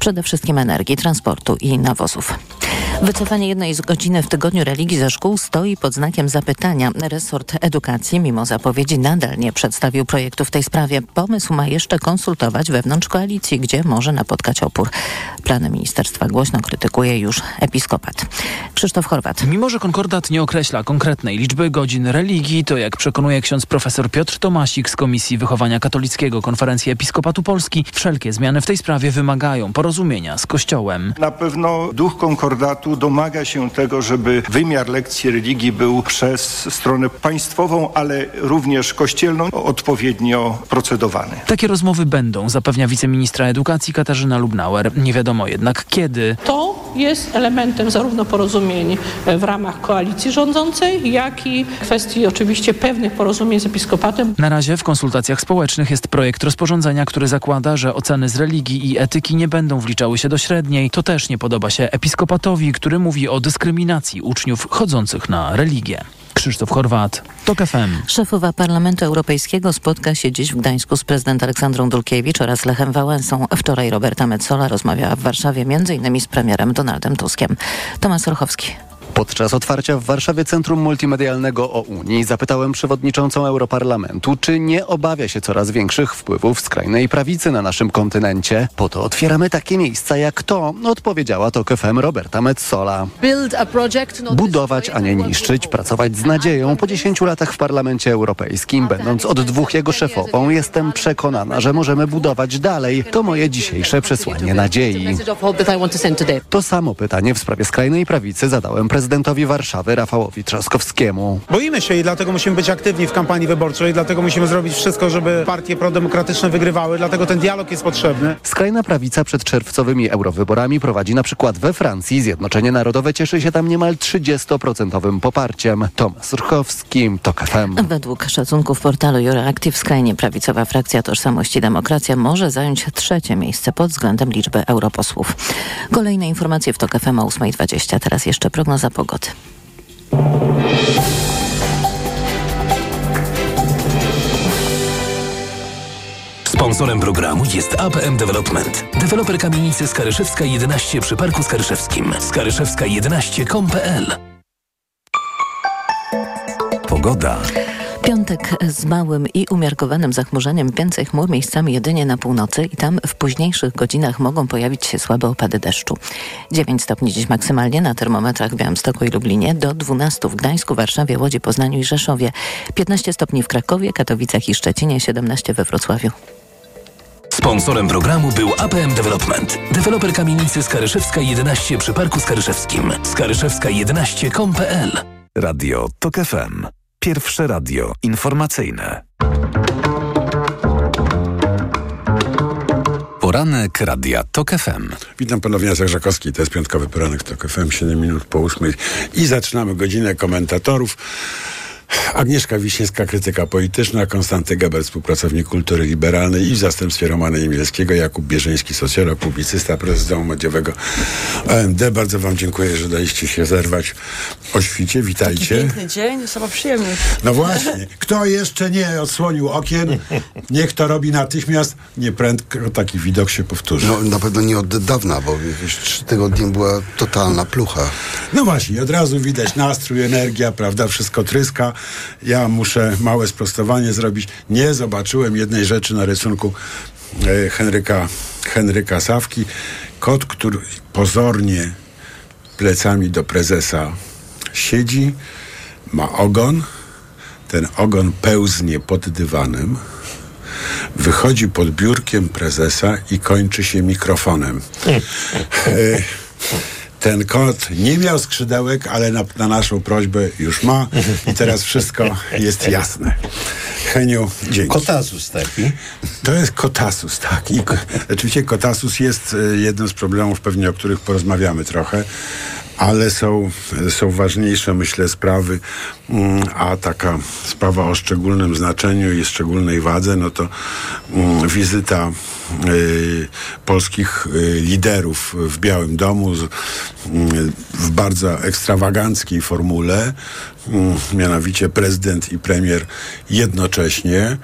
przede wszystkim energii, transportu i nawozów. Wycofanie jednej z godziny w tygodniu religii ze szkół stoi pod znakiem zapytania. Resort edukacji, mimo zapowiedzi, nadal nie przedstawił projektu w tej sprawie. Pomysł ma jeszcze konsultować wewnątrz koalicji, gdzie może napotkać opór. Plany ministerstwa głośno krytykuje już episkopat. Krzysztof Chorwat. Mimo, że konkordat nie określa konkretnej liczby godzin religii, to jak przekonuje ksiądz profesor Piotr Tomasik z Komisji Wychowania Katolickiego Konferencji Episkopatu Polski, wszelkie zmiany w tej sprawie wymagają porozumienia z Kościołem. Na pewno duch konkordatu domaga się tego, żeby wymiar lekcji religii był przez stronę państwową, ale również kościelną odpowiednio procedowany. Takie rozmowy będą, zapewnia wiceministra edukacji Katarzyna Lubnauer. Nie wiadomo jednak kiedy. To jest elementem zarówno porozumień w ramach koalicji rządzącej, jak i kwestii oczywiście pewnych porozumień z episkopatem. Na razie w konsultacjach społecznych jest projekt rozporządzenia, który zakłada, że oceny z religii i etyki nie będą wliczały się do średniej. To też nie podoba się episkopatowi, który mówi o dyskryminacji uczniów chodzących na religię. Krzysztof Chorwat, TOK FM. Szefowa Parlamentu Europejskiego spotka się dziś w Gdańsku z prezydent Aleksandrą Dulkiewicz oraz Lechem Wałęsą. Wczoraj Roberta Metzola rozmawiała w Warszawie m.in. z premierem Donaldem Tuskiem. Tomasz Orchowski. Podczas otwarcia w Warszawie Centrum Multimedialnego o Unii zapytałem przewodniczącą Europarlamentu, czy nie obawia się coraz większych wpływów skrajnej prawicy na naszym kontynencie. Po to otwieramy takie miejsca jak to, odpowiedziała to FM Roberta Metzola. Budować, a nie niszczyć, pracować z nadzieją. Po 10 latach w Parlamencie Europejskim, będąc od dwóch jego szefową, jestem przekonana, że możemy budować dalej. To moje dzisiejsze przesłanie nadziei. To samo pytanie w sprawie skrajnej prawicy zadałem prezydentowi Warszawy Rafałowi Trzaskowskiemu. Boimy się i dlatego musimy być aktywni w kampanii wyborczej, dlatego musimy zrobić wszystko, żeby partie prodemokratyczne wygrywały, dlatego ten dialog jest potrzebny. Skrajna prawica przed czerwcowymi eurowyborami prowadzi na przykład we Francji. Zjednoczenie Narodowe cieszy się tam niemal 30% poparciem. Tomasz Urchowski, TOK FM. Według szacunków portalu Euroactiv skrajnie prawicowa frakcja Tożsamości Demokracja może zająć trzecie miejsce pod względem liczby europosłów. Kolejne informacje w TOK FM o 8.20. Teraz jeszcze prognoza pogody. Sponsorem programu jest APM Development. Deweloper kamienicy Skaryszewska 11 przy Parku Skaryszewskim. Skaryszewska 11.com.pl Pogoda. Piątek z małym i umiarkowanym zachmurzeniem, więcej chmur miejscami jedynie na północy i tam w późniejszych godzinach mogą pojawić się słabe opady deszczu. 9 stopni dziś maksymalnie na termometrach w Białymstoku i Lublinie, do 12 w Gdańsku, Warszawie, Łodzi, Poznaniu i Rzeszowie, 15 stopni w Krakowie, Katowicach i Szczecinie, 17 we Wrocławiu. Sponsorem programu był APM Development. Deweloper kamienicy Skaryszewska 11 przy Parku Skaryszewskim. Skaryszewska11.com.pl Radio TOK FM. Pierwsze radio informacyjne. Poranek Radia TOK FM. Witam ponownie, Jacek Żakowski. To jest piątkowy poranek TOK FM, 7 minut po 8. I zaczynamy godzinę komentatorów. Agnieszka Wiśniewska, krytyka polityczna, Konstanty Geber, współpracownik kultury liberalnej i w zastępstwie Romana Niemielskiego, Jakub Bierzyński, socjolog, publicysta, prezes Domu Mediowego OMD. Bardzo wam dziękuję, że daliście się zerwać o świcie. Witajcie. Taki piękny dzień, sama przyjemność. No właśnie. Kto jeszcze nie odsłonił okien, niech to robi natychmiast. Nieprędko taki widok się powtórzy. No na pewno nie od dawna, bo jakieś trzy tygodnie była totalna plucha. No właśnie, od razu widać nastrój, energia, prawda, wszystko tryska. Ja muszę małe sprostowanie zrobić. Nie zobaczyłem jednej rzeczy na rysunku e, Henryka, Henryka Sawki. Kot, który pozornie plecami do prezesa siedzi, ma ogon. Ten ogon pełznie pod dywanem. Wychodzi pod biurkiem prezesa i kończy się mikrofonem. Ten kot nie miał skrzydełek, ale na, na, naszą prośbę już ma i teraz wszystko jest jasne. Heniu, dzięki. Kotasus taki. To jest kotasus, tak. I oczywiście kotasus jest jednym z problemów pewnie, o których porozmawiamy trochę, ale są, są ważniejsze, myślę, sprawy, mm, a taka sprawa o szczególnym znaczeniu i szczególnej wadze, no to mm, wizyta y, polskich y, liderów w Białym Domu mm, w bardzo ekstrawaganckiej formule, mianowicie prezydent i premier jednocześnie.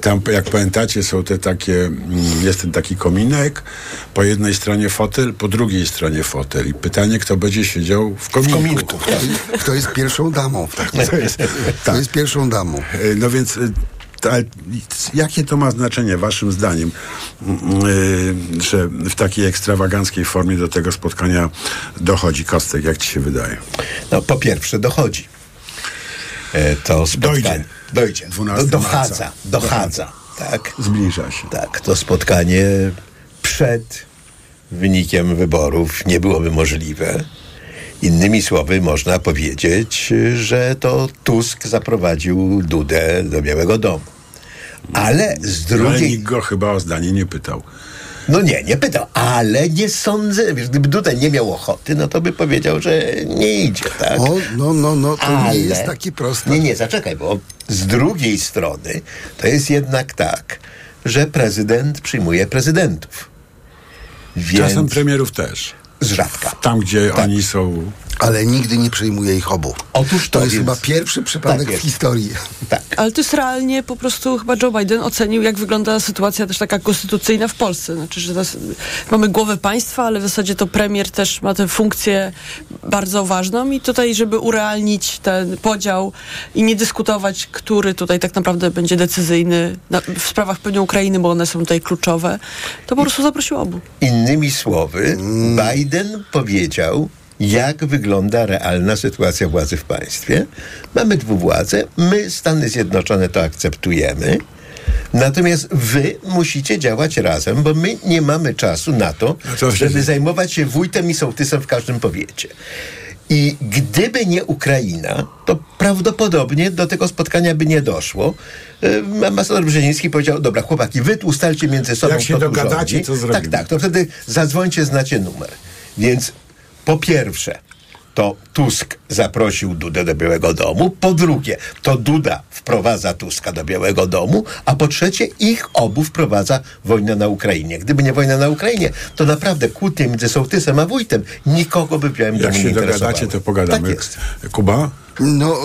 Tam, jak pamiętacie, są te takie, mm, jest ten taki kominek, po jednej stronie fotel, po drugiej stronie fotel. I pytanie, kto będzie siedział w kominku. kominku. Kto jest pierwszą damą w takim To jest, Kto jest pierwszą damą? E, No więc e, ta, jakie to ma znaczenie waszym zdaniem, mm, e, że w takiej ekstrawaganckiej formie do tego spotkania dochodzi? Kostek, jak ci się wydaje? No po pierwsze dochodzi. E, to spotkanie. Dojdzie. Dojdzie. 12 Do, marca. dochadza. Dochadza. Tak. Zbliża się. Tak. To spotkanie przed wynikiem wyborów nie byłoby możliwe. Innymi słowy, można powiedzieć, że to Tusk zaprowadził Dudę do Białego Domu. Ale z Ale drugiej nikt go chyba o zdanie nie pytał. No nie, nie pytał, ale nie sądzę, wiesz, gdyby Duda nie miał ochoty, no to by powiedział, że nie idzie, tak? O, no, no, no, to Ale- nie jest takie proste. Nie, nie, zaczekaj, bo z drugiej strony to jest jednak tak, że prezydent przyjmuje prezydentów. Więc Czasem premierów też. z rzadka. Tam, gdzie oni są... Ale nigdy nie przyjmuje ich obu. Otóż to, To jest więc- chyba pierwszy przypadek Tak w historii. Tak. Ale to jest realnie po prostu chyba Joe Biden ocenił, jak wygląda sytuacja też taka konstytucyjna w Polsce. Znaczy, że mamy głowę państwa, ale w zasadzie to premier też ma tę funkcję bardzo ważną i tutaj, żeby urealnić ten podział i nie dyskutować, który tutaj tak naprawdę będzie decyzyjny na, w sprawach pewnie Ukrainy, bo one są tutaj kluczowe, to po prostu zaprosił obu. Innymi słowy, Biden powiedział, jak wygląda realna sytuacja władzy w państwie. Mamy dwuwładzę, my, Stany Zjednoczone, to akceptujemy. Natomiast wy musicie działać razem, bo my nie mamy czasu na to, to żeby zajmować się wójtem i sołtysem w każdym powiecie. I gdyby nie Ukraina, to prawdopodobnie do tego spotkania by nie doszło. E, Ambasador Brzeziński powiedział, dobra chłopaki, wy ustalcie między sobą, Jak się dogadacie, rządzi. to zrobimy. Tak, tak, to wtedy zadzwońcie, znacie numer. Więc po pierwsze, to Tusk zaprosił Dudę do Białego Domu. Po drugie, to Duda wprowadza Tuska do Białego Domu. A po trzecie, ich obu wprowadza wojna na Ukrainie. Gdyby nie wojna na Ukrainie, to naprawdę kłótnie między sołtysem a wójtem nikogo by w Białym Jak Domu nie się interesowały. dogadacie, to pogadamy. Tak jest. Kuba? No,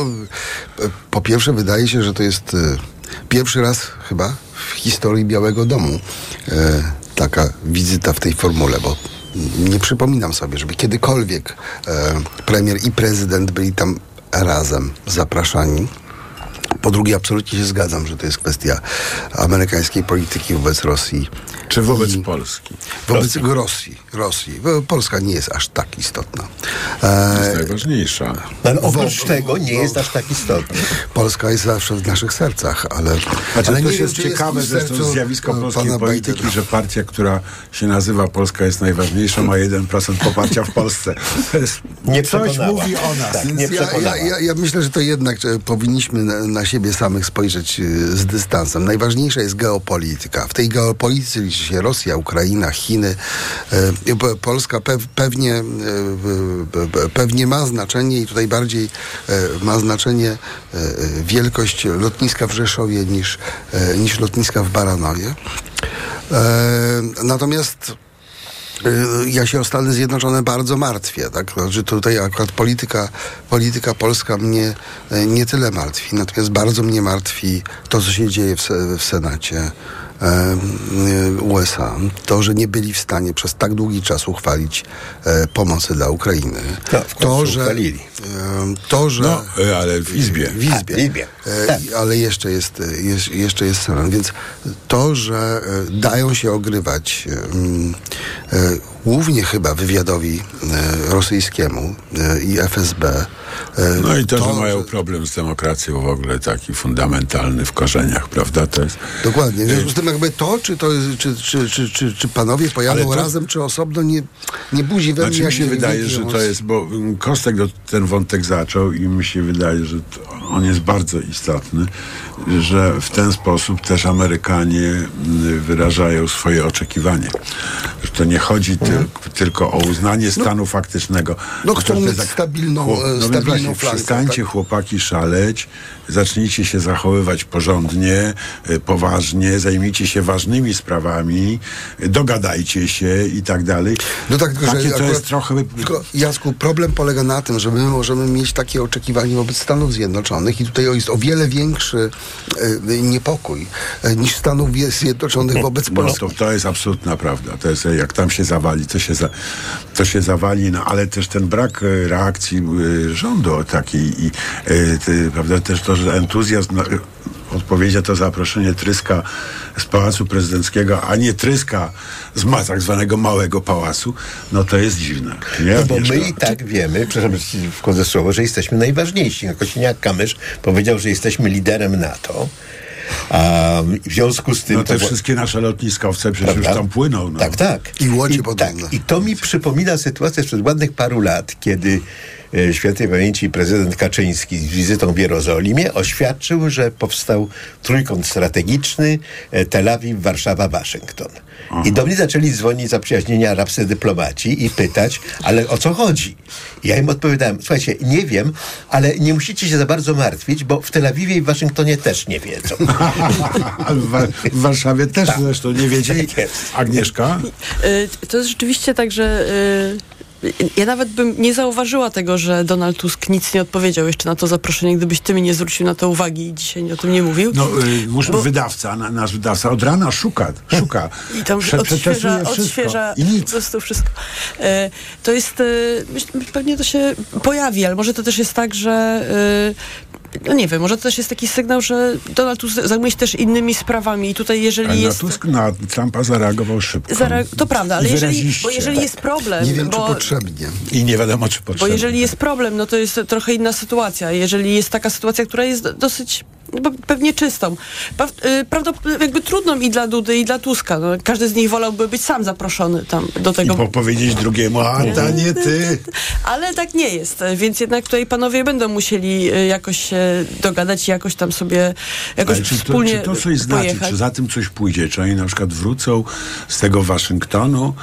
po pierwsze wydaje się, że to jest e, pierwszy raz chyba w historii Białego Domu e, taka wizyta w tej formule, bo nie przypominam sobie, żeby kiedykolwiek e, premier i prezydent byli tam razem zapraszani. Po drugie, absolutnie się zgadzam, że to jest kwestia amerykańskiej polityki wobec Rosji. Czy wobec I- Polski? Wobec Rosji. Rosji. Polska nie jest aż tak istotna. To jest E, najważniejsza. Ale oprócz Wo- tego nie wo- jest aż tak istotny. Polska jest zawsze w naszych sercach, ale, Znaczy, ale to nie jest ciekawe w zresztą zjawisko e, polskiej pana polityki, Bidena. że partia, która się nazywa Polska jest najważniejsza, ma 1% poparcia w Polsce. To jest, Nie coś mówi o nas. Tak, nie ja, ja, ja, ja myślę, że to jednak że powinniśmy na, na siebie samych spojrzeć e, z dystansem. Najważniejsza jest geopolityka. W tej geopolityce liczy się Rosja, Ukraina, Chiny. P- Polska pew, pewnie, pe- pe- pewnie ma znaczenie i tutaj bardziej ma znaczenie wielkość lotniska w Rzeszowie niż, niż lotniska w Baranowie. Natomiast Y, Ja się o Stany Zjednoczone bardzo martwię, tak? Znaczy tutaj akurat polityka, polityka polska mnie e, nie tyle martwi, natomiast bardzo mnie martwi to, co się dzieje w, w Senacie y, USA. To, że nie byli w stanie przez tak długi czas uchwalić e, pomocy dla Ukrainy. No, to, że, uchwalili. e, to, że No, e, ale w Izbie. w Izbie. A, w Izbie. E, Tak. Ale jeszcze jest, e, jest, jeszcze jest Senat. Więc to, że e, dają się ogrywać e, e, głównie chyba wywiadowi e, rosyjskiemu e, i FSB. e, No i to, że mają problem z demokracją w ogóle taki fundamentalny w korzeniach, prawda? To jest... Dokładnie. W związku z tym jakby to, czy to jest, czy, czy, czy, czy, czy panowie pojadą to- razem, czy osobno, nie, nie budzi we mnie Znaczy mi się wydaje, że to jest, bo mm, Kostek ten wątek zaczął i mi się wydaje, że to, on jest bardzo istotny, że w ten sposób też Amerykanie mm, wyrażają swoje oczekiwanie. Że to nie chodzi tylko tylko, tylko o uznanie stanu faktycznego. no chcą mieć stabilną, chłop- e, no stabilną właśnie, flankę, Przestańcie tak? chłopaki szaleć, zacznijcie się zachowywać porządnie, e, poważnie, zajmijcie się ważnymi sprawami, dogadajcie się i tak dalej. No tak, tylko, Takie że to akurat- jest trochę... Tylko, Jacku, problem polega na tym, że my możemy mieć takie oczekiwania wobec Stanów Zjednoczonych i tutaj jest o wiele większy e, niepokój niż Stanów Zjednoczonych wobec No Polski. to, to jest absolutna prawda. To jest, jak tam się zawali, to się, za, to się zawali, no ale też ten brak e, reakcji e, rządu takiej i e, ty, prawda, też to, że entuzjazm, odpowiedź na to zaproszenie Tryska z Pałacu Prezydenckiego, a nie Tryska z ma, tak zwanego małego pałacu, no to jest dziwne. Nie, No bo my i tak wiemy, przepraszam, wchodzę słowo, że jesteśmy najważniejsi. Kosiniak-Kamysz powiedział, że jesteśmy liderem NATO. A w związku z tym... No te to- wszystkie nasze lotniskowce przecież Prawda? już tam płyną. No. Tak, tak. I łodzie I, podobne. tak. I to mi przypomina sytuację sprzed ładnych paru lat, kiedy świętej pamięci prezydent Kaczyński z wizytą w Jerozolimie oświadczył, że powstał trójkąt strategiczny e, Tel Awiw, Warszawa, Waszyngton. I do mnie zaczęli dzwonić zaprzyjaźnieni arabscy dyplomaci i pytać, ale o co chodzi? I ja im odpowiadałem, słuchajcie, nie wiem, ale nie musicie się za bardzo martwić, bo w Tel Awiwie i w Waszyngtonie też nie wiedzą. W, Wa- w Warszawie też zresztą nie wiedzieli. Tak. Agnieszka? Y, To jest rzeczywiście tak, że y, ja nawet bym nie zauważyła tego, że Donald Tusk nic nie odpowiedział jeszcze na to zaproszenie, gdybyś ty mi nie zwrócił na to uwagi i dzisiaj o tym nie mówił. No, y, muszę, Bo- wydawca, na, nasz wydawca od rana szuka, szuka. I tam Prze- odświeża, odświeża I nic. po prostu wszystko. E, to jest, myślę, pewnie to się pojawi, ale może to też jest tak, że e, no nie wiem, może to też jest taki sygnał, że Donald Tusk zajmuje się też innymi sprawami i tutaj jeżeli na jest... Tusk na Trumpa zareagował szybko. Zare- to prawda, ale jeżeli, bo jeżeli jest problem, Nie wiem, czy bo, potrzebnie. I nie wiadomo, czy bo potrzebny. jeżeli jest problem, no to jest trochę inna sytuacja. Jeżeli jest taka sytuacja, która jest dosyć bo pewnie czystą, y, prawdopodobnie jakby trudną i dla Dudy, i dla Tuska. No, każdy z nich wolałby być sam zaproszony tam do I tego po powiedzieć drugiemu, a ta nie ty. Ale tak nie jest, więc jednak tutaj panowie będą musieli y, jakoś się dogadać i jakoś tam sobie jakoś Ale czy to, wspólnie czy to coś znaczy, pojechać. czy za tym coś pójdzie? Czy oni na przykład wrócą z tego Waszyngtonu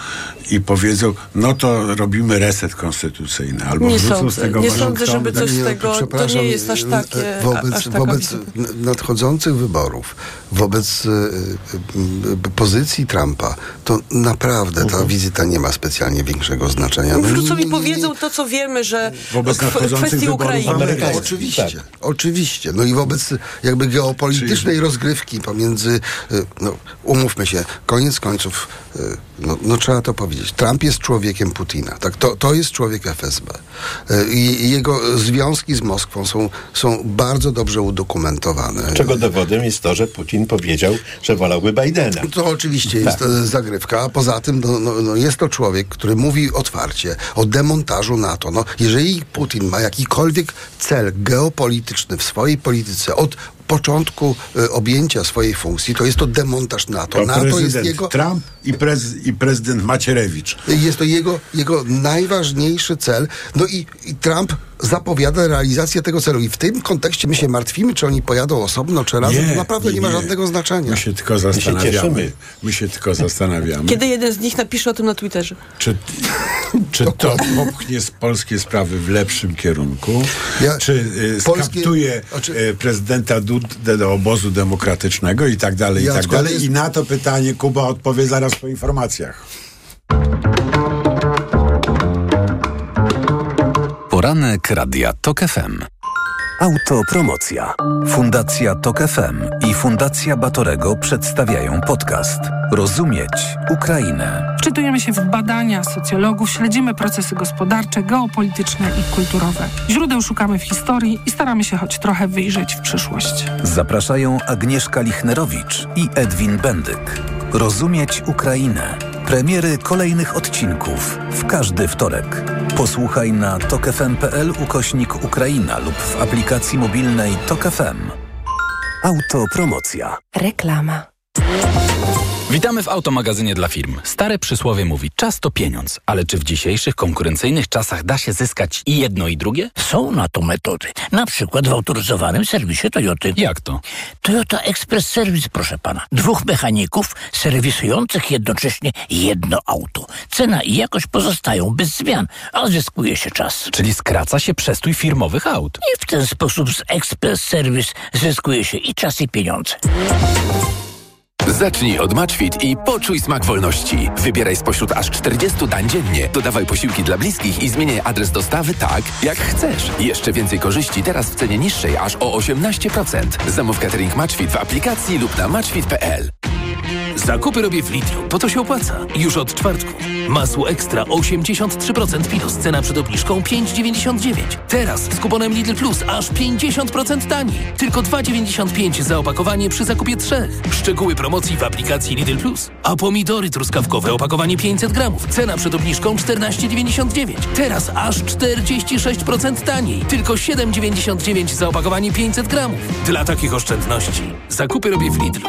i powiedzą, no to robimy reset konstytucyjny, albo Nie wrócą sądzę. z tego Nie Waszyngtonu. sądzę, żeby coś z Nie, tego, to nie jest aż takie... e, Wobec, aż taka wobec nadchodzących wyborów, wobec e, e, e, pozycji Trumpa, to naprawdę Mhm. ta wizyta nie ma specjalnie większego znaczenia. No, Wrócą i powiedzą to, co wiemy, że Wobec kwestii wyborów Ukrainy. amerykańskich. Oczywiście, Tak. oczywiście. No i wobec jakby geopolitycznej rozgrywki pomiędzy, y, no umówmy się, koniec końców, y, no, no trzeba to powiedzieć, Trump jest człowiekiem Putina, tak? To, to jest człowiek FSB. Y, I jego związki z Moskwą są, są bardzo dobrze udokumentowane. Czego dowodem jest to, że Putin powiedział, że wolałby Bidena. To oczywiście jest Tak. e, zagrywka, a poza tym no, no, no jest to człowiek, który mówi otwarcie o demontażu NATO. No, jeżeli Putin ma jakikolwiek cel geopolityczny w swojej polityce od początku e, objęcia swojej funkcji, to jest to demontaż NATO. To NATO jest jego, Trump i, prez, i prezydent Macierewicz. jest to jego, jego najważniejszy cel. No i, i Trump zapowiada realizację tego celu. I w tym kontekście my się martwimy, czy oni pojadą osobno, czy razem. to naprawdę nie, ma żadnego znaczenia. My się tylko zastanawiamy. cieszymy. My się tylko zastanawiamy. Kiedy jeden z nich napisze o tym na Twitterze. Czy, czy to popchnie z polskie sprawy w lepszym kierunku? Ja- czy y, polskie- skaptuje Oczy- y, prezydenta Dudę do obozu demokratycznego i tak dalej, i tak dalej? ale jest- I na to pytanie Kuba odpowie zaraz po informacjach. Poranek Radia TOK FM. Autopromocja. Fundacja TOK FM i Fundacja Batorego przedstawiają podcast Rozumieć Ukrainę. Wczytujemy się w badania socjologów, śledzimy procesy gospodarcze, geopolityczne i kulturowe. Źródeł szukamy w historii i staramy się choć trochę wyjrzeć w przyszłość. Zapraszają Agnieszka Lichnerowicz i Edwin Bendyk. Rozumieć Ukrainę. Premiery kolejnych odcinków w każdy wtorek. Posłuchaj na tokefm.pl ukośnik Ukraina lub w aplikacji mobilnej Tok FM. Autopromocja. Reklama. Witamy w automagazynie dla firm. Stare przysłowie mówi, czas to pieniądz, ale czy w dzisiejszych konkurencyjnych czasach da się zyskać i jedno i drugie? Są na to metody. Na przykład w autoryzowanym serwisie Toyoty. Jak to? Toyota Express Service, proszę pana. Dwóch mechaników serwisujących jednocześnie jedno auto. Cena i jakość pozostają bez zmian, a zyskuje się czas. Czyli skraca się przestój firmowych aut. I w ten sposób z Express Service zyskuje się i czas i pieniądze. Zacznij od Matchfit i poczuj smak wolności. Wybieraj spośród aż 40 dań dziennie. Dodawaj posiłki dla bliskich i zmieniaj adres dostawy tak, jak chcesz. Jeszcze więcej korzyści teraz w cenie niższej aż o 18%. Zamów catering Matchfit w aplikacji lub na matchfit.pl. Zakupy robię w Lidlu, bo to się opłaca. Już od czwartku. Masło ekstra 83% minus, cena przed obniżką 5,99. Teraz z kuponem Lidl Plus aż 50% taniej. Tylko 2,95 za opakowanie przy zakupie trzech. Szczegóły promocji w aplikacji Lidl Plus. A pomidory truskawkowe opakowanie 500 gramów. Cena przed obniżką 14,99. Teraz aż 46% taniej. Tylko 7,99 za opakowanie 500 gramów. Dla takich oszczędności zakupy robię w Lidlu.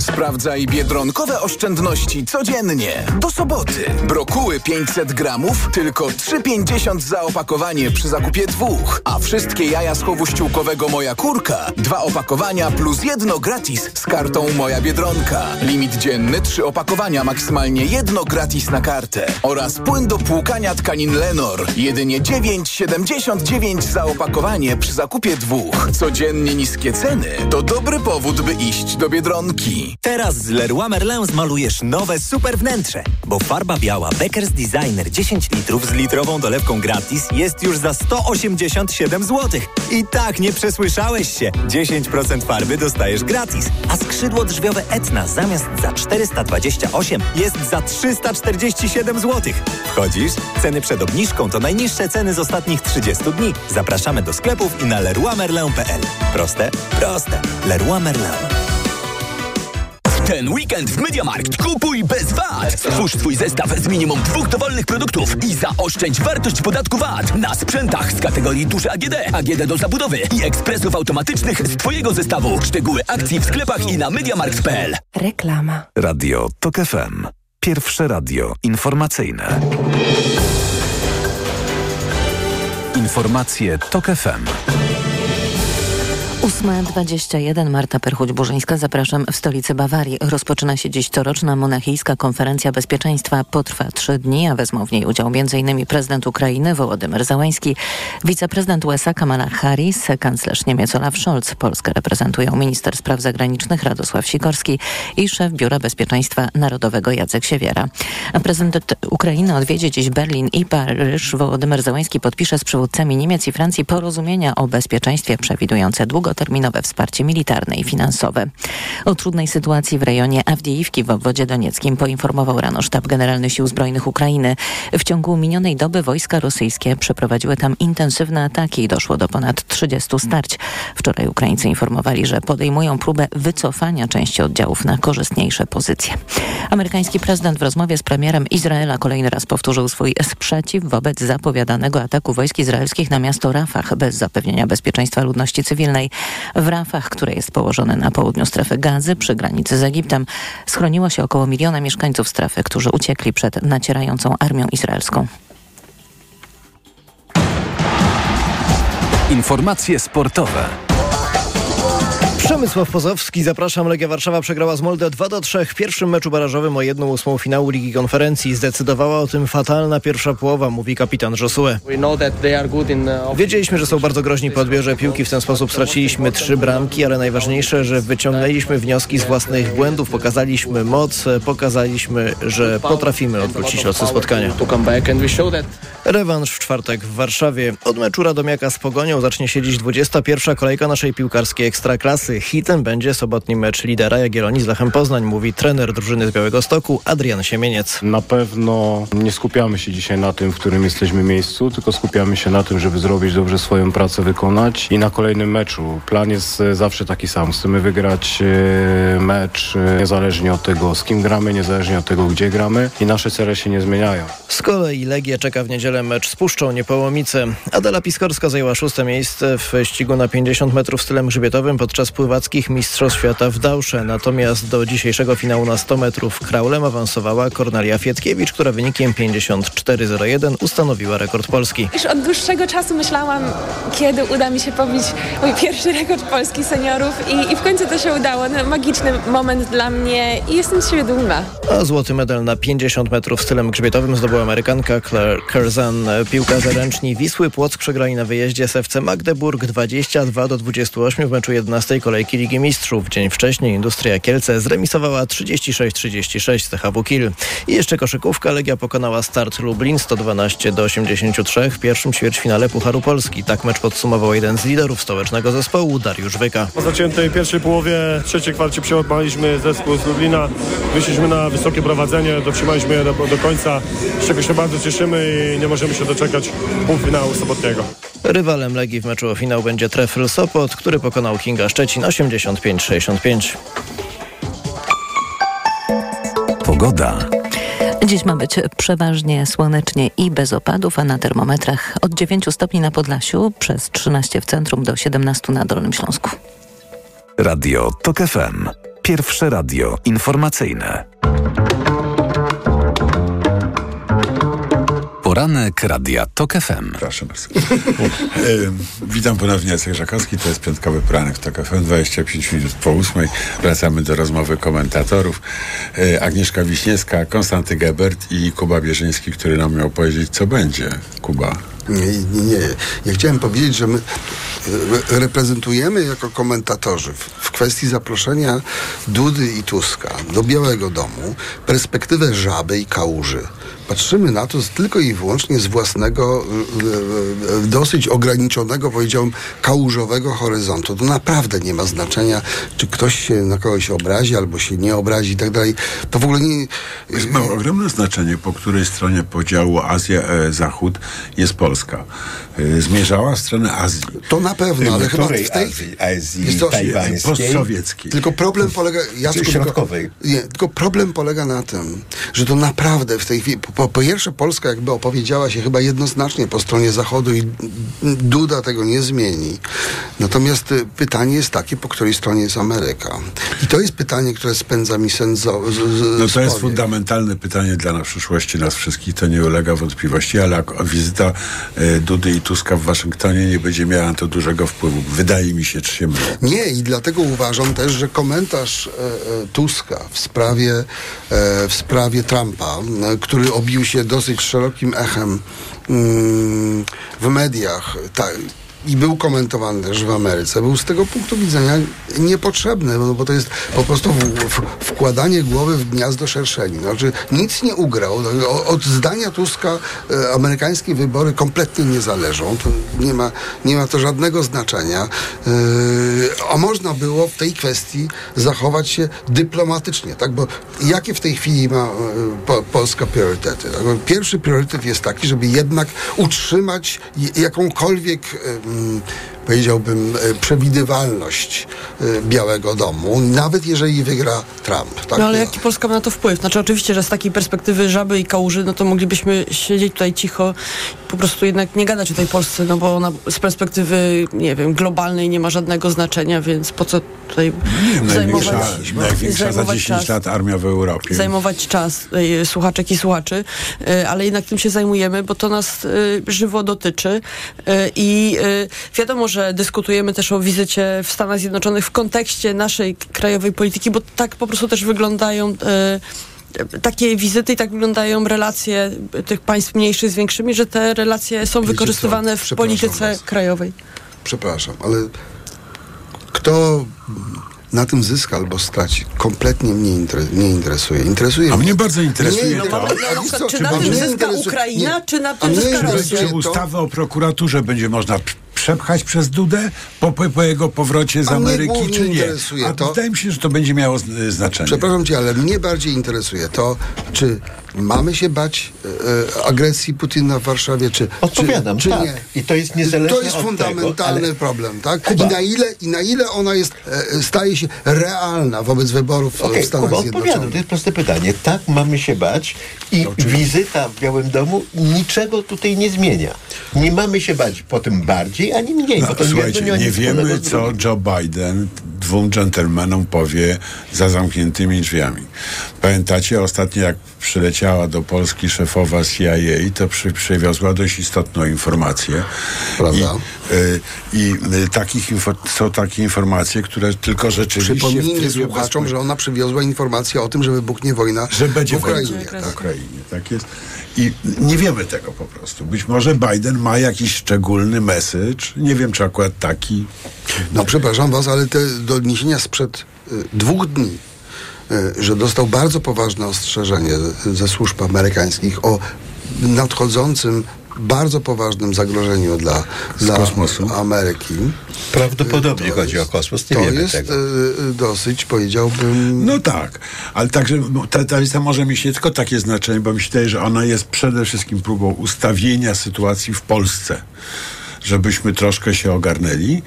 Sprawdzaj biedronkowe oszczędności codziennie. Do soboty. Brokuły 500 gramów, tylko 3,50 za opakowanie przy zakupie dwóch. A wszystkie jaja z chowu ściółkowego Moja Kurka. Dwa opakowania plus jedno gratis z kartą Moja Biedronka. Limit dzienny trzy opakowania, maksymalnie jedno gratis na kartę. Oraz płyn do płukania tkanin Lenor. Jedynie 9,79 za opakowanie przy zakupie dwóch. Codziennie niskie ceny to dobry powód, by iść do Biedronki. Teraz z Leroy Merlin zmalujesz nowe super wnętrze, bo farba biała Beckers Designer 10 litrów z litrową dolewką gratis jest już za 187 zł. I tak nie przesłyszałeś się. 10% farby dostajesz gratis, a skrzydło drzwiowe Etna zamiast za 428 jest za 347 zł. Wchodzisz? Ceny przed obniżką to najniższe ceny z ostatnich 30 dni. Zapraszamy do sklepów i na leroymerlin.pl. Proste? Proste. Leroy Merlin. Ten weekend w MediaMarkt kupuj bez VAT. Stwórz swój zestaw z minimum dwóch dowolnych produktów i zaoszczędź wartość podatku VAT na sprzętach z kategorii duże AGD, AGD do zabudowy i ekspresów automatycznych z Twojego zestawu. Szczegóły akcji w sklepach i na MediaMarkt.pl. Reklama. Radio TOK FM. Pierwsze radio informacyjne. Informacje TOK FM. 8.21 Marta Perchuć-Burzyńska. Zapraszam w stolicy Bawarii. Rozpoczyna się dziś coroczna monachijska konferencja bezpieczeństwa. Potrwa trzy dni, a wezmą w niej udział m.in. prezydent Ukrainy Wołodymyr Załański, wiceprezydent USA Kamala Harris, kanclerz Niemiec Olaf Scholz. Polskę reprezentują minister spraw zagranicznych Radosław Sikorski i szef Biura Bezpieczeństwa Narodowego Jacek Siewiera. A prezydent Ukrainy odwiedzi dziś Berlin i Paryż. Wołodymyr Załański podpisze z przywódcami Niemiec i Francji porozumienia o bezpieczeństwie przewidujące długoterminowe wsparcie militarne i finansowe. O trudnej sytuacji w rejonie Awdijiwki w obwodzie donieckim poinformował rano Sztab Generalny Sił Zbrojnych Ukrainy. W ciągu minionej doby wojska rosyjskie przeprowadziły tam intensywne ataki i doszło do ponad 30 starć. Wczoraj Ukraińcy informowali, że podejmują próbę wycofania części oddziałów na korzystniejsze pozycje. Amerykański prezydent w rozmowie z premierem Izraela kolejny raz powtórzył swój sprzeciw wobec zapowiadanego ataku wojsk izraelskich na miasto Rafah bez zapewnienia bezpieczeństwa ludności cywilnej. W Rafach, które jest położone na południu strefy gazy przy granicy z Egiptem, schroniło się około miliona mieszkańców strefy, którzy uciekli przed nacierającą armią izraelską. Informacje sportowe. Przemysław Pozowski, zapraszam. Legia Warszawa przegrała z Molde 2 do 3 w pierwszym meczu barażowym o 1 ósmą finału Ligi Konferencji. Zdecydowała o tym fatalna pierwsza połowa, mówi kapitan Josue. Wiedzieliśmy, że są bardzo groźni po odbiorze piłki, w ten sposób straciliśmy trzy bramki, ale najważniejsze, że wyciągnęliśmy wnioski z własnych błędów, pokazaliśmy moc, pokazaliśmy, że potrafimy odwrócić losy spotkania. Rewanż w czwartek w Warszawie. Od meczu Radomiaka z Pogonią zacznie się dziś 21. kolejka naszej piłkarskiej Ekstraklasy. Hitem będzie sobotni mecz lidera Jagiellonii z Lechem Poznań, mówi trener drużyny z Białego Stoku Adrian Siemieniec. Na pewno nie skupiamy się dzisiaj na tym, w którym jesteśmy miejscu, tylko skupiamy się na tym, żeby zrobić dobrze swoją pracę, wykonać i na kolejnym meczu. Plan jest e, zawsze taki sam. Chcemy wygrać e, mecz e, niezależnie od tego, z kim gramy, niezależnie od tego, gdzie gramy i nasze cele się nie zmieniają. Z kolei Legia czeka w niedzielę mecz z Puszczą Niepołomice. Adela Piskorska zajęła szóste miejsce w ścigu na 50 metrów stylem grzbietowym podczas pływackich Mistrzostw Świata w Dausze. Natomiast do dzisiejszego finału na 100 metrów kraulem awansowała Kornelia Fietkiewicz, która wynikiem 54.01 ustanowiła rekord Polski. Już od dłuższego czasu myślałam, kiedy uda mi się pobić mój pierwszy rekord Polski seniorów i, i w końcu to się udało. No, magiczny moment dla mnie i jestem z siebie dumna. A złoty medal na 50 metrów stylem grzbietowym zdobyła Amerykanka Claire Curzan. Piłkarze ręczni Wisły Płock przegrali na wyjeździe z FC Magdeburg 22 do 28 w meczu 11 kolejki Ligi Mistrzów. Dzień wcześniej Industria Kielce zremisowała 36-36 z THW Kiel. I jeszcze koszykówka. Legia pokonała start Lublin 112 do 83 w pierwszym ćwierćfinale Pucharu Polski. Tak mecz podsumował jeden z liderów stołecznego zespołu Dariusz Wyka. Po zaciętej pierwszej połowie trzeciej kwarcie przełamaliśmy zespół z Lublina. Wyszliśmy na wysokie prowadzenie, dotrzymaliśmy je do, do końca, z czego się bardzo cieszymy i nie możemy się doczekać półfinału sobotniego. Rywalem Legii w meczu o finał będzie Trefl Sopot, który pokonał Kinga Szczecin 85-65. Pogoda. Dziś ma być przeważnie słonecznie i bez opadów, a na termometrach od 9 stopni na Podlasiu, przez 13 w centrum do 17 na Dolnym Śląsku. Radio TOK FM. Pierwsze radio informacyjne. Poranek Radia TOK FM. Proszę bardzo. e, witam ponownie, Jacek Żakowski. To jest piątkowy poranek TOK FM, 25 minut po ósmej. Wracamy do rozmowy komentatorów. E, Agnieszka Wiśniewska, Konstanty Gebert i Kuba Bierzyński, który nam miał powiedzieć, co będzie. Kuba. Nie, nie, nie. Ja chciałem powiedzieć, że my e, reprezentujemy jako komentatorzy w, w kwestii zaproszenia Dudy i Tuska do Białego Domu perspektywę żaby i kałuży. Patrzymy na to z, tylko i wyłącznie z własnego, e, e, dosyć ograniczonego, powiedziałbym, kałużowego horyzontu. To naprawdę nie ma znaczenia, czy ktoś się na kogoś obrazi, albo się nie obrazi i tak dalej. To w ogóle nie... Jest ma ogromne znaczenie, po której stronie podziału Azja-Zachód jest Polska. E, Zmierzała w stronę Azji. To na pewno, ale chyba w tej Azji? Azji to-? Postsowieckiej. Tylko problem polega. Jacku, środkowej? Tylko, nie, tylko problem polega na tym, że to naprawdę w tej chwili. Po, po pierwsze, Polska jakby opowiedziała się chyba jednoznacznie po stronie Zachodu i Duda tego nie zmieni. Natomiast y, pytanie jest takie, po której stronie jest Ameryka. I to jest pytanie, które spędza mi sen z, z, z, No to jest fundamentalne pytanie dla nas przyszłości, nas wszystkich, to nie ulega wątpliwości, ale wizyta e, Dudy i Tuska w Waszyngtonie nie będzie miała na to dużego wpływu. Wydaje mi się, czy się mylę. Nie, i dlatego uważam też, że komentarz e, Tuska w sprawie, e, w sprawie Trumpa, który obił się dosyć szerokim echem mm, w mediach, i był komentowany też w Ameryce, był z tego punktu widzenia niepotrzebny, no, bo to jest po prostu w, w, wkładanie głowy w gniazdo szerszeni. Znaczy, nic nie ugrał. No, Od zdania Tuska e, amerykańskie wybory kompletnie nie zależą. To nie, ma, nie ma to żadnego znaczenia. E, a można było w tej kwestii zachować się dyplomatycznie, tak? Bo jakie w tej chwili ma e, po, Polska priorytety? Tak? Bo Pierwszy priorytet jest taki, żeby jednak utrzymać jakąkolwiek Mm. Powiedziałbym, e, przewidywalność e, Białego Domu, nawet jeżeli wygra Trump. Tak? No ale jaki Polska ma na to wpływ? Znaczy oczywiście, że z takiej perspektywy żaby i kałuży, no to moglibyśmy siedzieć tutaj cicho i po prostu jednak nie gadać o tej Polsce, no bo ona z perspektywy, nie wiem, globalnej nie ma żadnego znaczenia, więc po co tutaj zajmować, Największa, największa za zajmować 10 czas. lat armia w Europie. zajmować czas y, słuchaczek i słuchaczy, y, ale jednak tym się zajmujemy, bo to nas y, żywo dotyczy y, i y, wiadomo, że dyskutujemy też o wizycie w Stanach Zjednoczonych w kontekście naszej krajowej polityki, bo tak po prostu też wyglądają y, takie wizyty i tak wyglądają relacje tych państw mniejszych z większymi, że te relacje są Wiecie wykorzystywane co? w polityce was. krajowej. Przepraszam, ale kto na tym zyska albo straci, kompletnie mnie inter, nie interesuje. Interesuje A mnie bardzo interesuje Nie, to, no, No, przykład, czy na tym mnie zyska Ukraina, nie. czy na tym mnie zyska Rosja? czy ustawę o prokuraturze będzie można przepchać przez Dudę po, po, jego powrocie z Ameryki, czy nie? interesuje A to- wydaje mi się, że to będzie miało y, znaczenie. Przepraszam cię, ale mnie bardziej interesuje to, czy mamy się bać e, agresji Putina w Warszawie, czy, Odpowiadam, czy, czy tak. nie. I to jest niezależne To jest od fundamentalny tego, problem, tak? Kuba. I na, ile, I na ile ona jest, e, staje się realna wobec wyborów Okej, w Stanach Kuba, Zjednoczonych. odpowiadam. To jest proste pytanie. Tak mamy się bać i wizyta w Białym Domu niczego tutaj nie zmienia. Nie mamy się bać po tym bardziej, ani mniej. No, słuchajcie, nie, nie wiemy, co. Joe Biden dwóm dżentelmenom powie za zamkniętymi drzwiami. Pamiętacie, ostatnio jak przyleciała do Polski szefowa CIA, to przy, przywiozła dość istotną informację. Prawda. I, y, i y, takich info, są takie informacje, które tylko rzeczywiście... Przypomnijmy słuchaczom, że ona przywiozła informację o tym, że wybuchnie wojna że będzie w Ukrainie. wojna w Ukrainie. Tak jest. I nie wiemy tego po prostu. Być może Biden ma jakiś szczególny message. Nie wiem, czy akurat taki. No przepraszam was, ale te doniesienia sprzed y, dwóch dni, y, że dostał bardzo poważne ostrzeżenie ze służb amerykańskich o nadchodzącym bardzo poważnym zagrożeniu dla, dla kosmosu. Ameryki. Prawdopodobnie chodzi o kosmos, nie to wiemy jest tego. y, dosyć, powiedziałbym... No tak, ale także no, ta, ta lista może mieć nie tylko takie znaczenie, bo mi się wydaje, że ona jest przede wszystkim próbą ustawienia sytuacji w Polsce, żebyśmy troszkę się ogarnęli,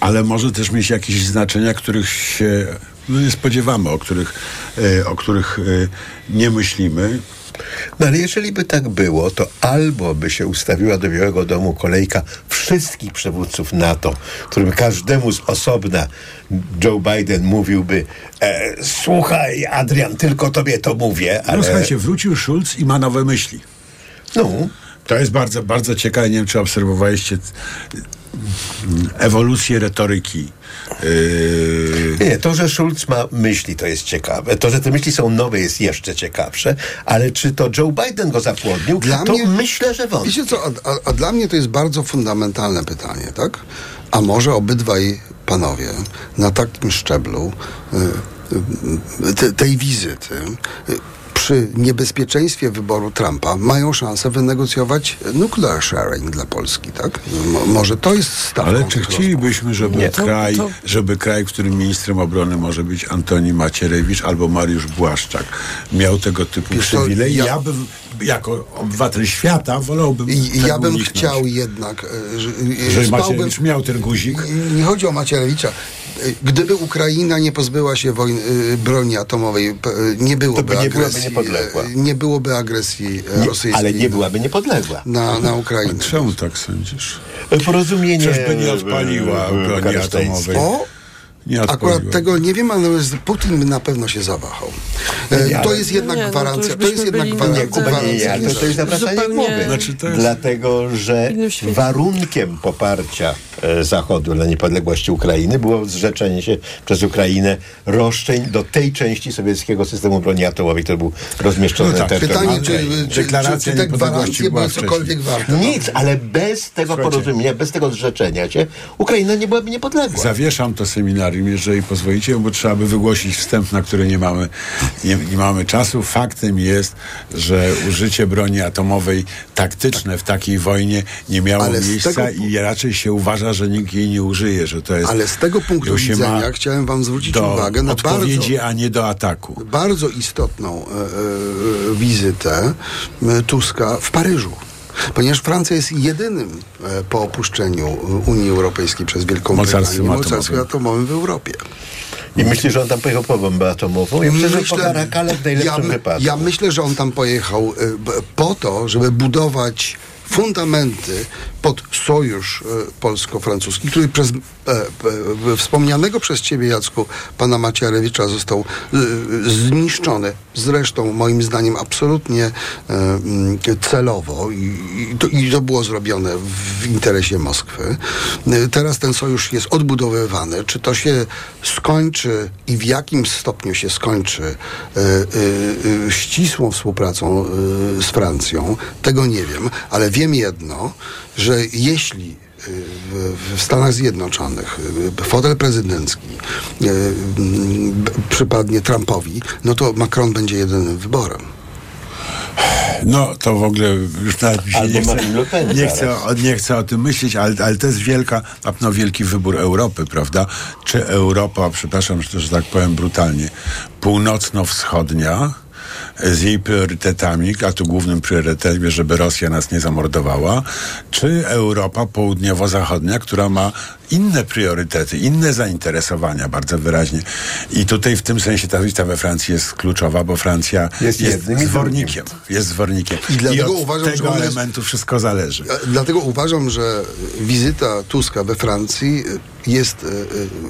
ale może też mieć jakieś znaczenia, których się no, nie spodziewamy, o których, e, o których e, nie myślimy. No ale jeżeli by tak było, to albo by się ustawiła do Białego Domu kolejka wszystkich przywódców NATO, którym każdemu z osobna Joe Biden mówiłby e, słuchaj Adrian, tylko tobie to mówię, ale... No słuchajcie, wrócił Schulz i ma nowe myśli. No. To jest bardzo, bardzo ciekawe. Nie wiem, czy obserwowaliście ewolucję retoryki. Yy, Nie, to, że Schulz ma myśli, to jest ciekawe. To, że te myśli są nowe, jest jeszcze ciekawsze. Ale czy to Joe Biden go zapłodnił, Dla to mnie- myślę, że wątpię. Wiecie co, a, a, a dla mnie to jest bardzo fundamentalne pytanie, tak? A może obydwaj panowie na takim szczeblu y, y, te, tej wizyty y, przy niebezpieczeństwie wyboru Trumpa mają szansę wynegocjować nuclear sharing dla Polski, tak? Mo, może to jest stawką Ale czy chcielibyśmy, żeby Nie, to- kraj, to- żeby kraj, w którym ministrem obrony może być Antoni Macierewicz albo Mariusz Błaszczak, miał tego typu Wiesz przywilej? ja- Ja, bym, jako obywatel świata, wolałbym I tego ja bym uniknąć. chciał jednak, e, że, e, Żeby spałbym- Macierewicz miał ten guzik. Nie- Nie chodzi o Macierewicza. Gdyby Ukraina nie pozbyła się wojny, e, broni atomowej, e, nie byłoby, nie byłaby agresji, niepodległa. e, nie byłoby agresji Nie, rosyjskiej. ale nie byłaby niepodległa. Na, na Ukrainę. Czemu tak sądzisz? Porozumienie... Czyżby nie odpaliła broni atomowej? O, Nie Akurat tego nie wiem, ale Putin by na pewno się zawahał. E, Nie, to jest jednak Nie, no to gwarancja. już to jest byśmy jednak gwarancja. Nie, Kuba, nie, nie, ale to, to jest zawracanie głowy. Znaczy, to jest- Dlatego, że warunkiem poparcia e, Zachodu dla niepodległości Ukrainy było zrzeczenie się przez Ukrainę roszczeń do tej części sowieckiego systemu broni atomowej, który był rozmieszczony No tak, na terytorium Pytanie, czy, czy, czy, te gwarancje były cokolwiek warte? Nic, ale bez tego Słuchajcie. porozumienia, bez tego zrzeczenia się, Ukraina nie byłaby niepodległa. Zawieszam to seminarium, jeżeli pozwolicie, bo trzeba by wygłosić wstęp, na który nie mamy, nie, nie mamy czasu. Faktem jest, że użycie broni atomowej taktyczne w takiej wojnie nie miało Ale miejsca tego- i raczej się uważa, że nikt jej nie użyje, że to jest... Ale z tego punktu widzenia chciałem wam zwrócić uwagę na bardzo, odpowiedzi, a nie do ataku. bardzo istotną e, e, wizytę e, Tuska w Paryżu. Ponieważ Francja jest jedynym e, po opuszczeniu Unii Europejskiej przez Wielką Mocarstwem Brytanię mocarstwem atomowym. w Europie. I myślisz, że on tam pojechał po bombę atomową? Ja myślę, że w najlepszym ja, wypadku. ja myślę, że on tam pojechał e, po to, żeby budować fundamenty pod sojusz e, polsko-francuski, który przez e, e, wspomnianego przez ciebie, Jacku, pana Macierewicza został e, zniszczony. Zresztą, moim zdaniem, absolutnie e, mm, celowo i, i, to, i to było zrobione w interesie Moskwy. E, Teraz ten sojusz jest odbudowywany. Czy to się skończy i w jakim stopniu się skończy e, e, e, ścisłą współpracą e, z Francją, tego nie wiem, ale wiem jedno, że jeśli e, w, Stanach Zjednoczonych e, fotel prezydencki b- przypadnie Trumpowi, no to Macron będzie jedynym wyborem. No, to w ogóle już nawet mi się nie Pen nie, chcę, nie chcę o tym myśleć, ale, ale to jest wielka, pewno wielki wybór Europy, prawda? Czy Europa, przepraszam, że, że tak powiem brutalnie, północno-wschodnia, z jej priorytetami, a tu głównym priorytetem jest, żeby Rosja nas nie zamordowała, czy Europa południowo-zachodnia, która ma inne priorytety, inne zainteresowania bardzo wyraźnie. I tutaj w tym sensie ta wizyta we Francji jest kluczowa, bo Francja Jest jest, i zwornikiem. Jest zwornikiem. I dlatego od uważam, że tego jest- elementu wszystko zależy. E, Dlatego uważam, że wizyta Tuska we Francji jest e, e,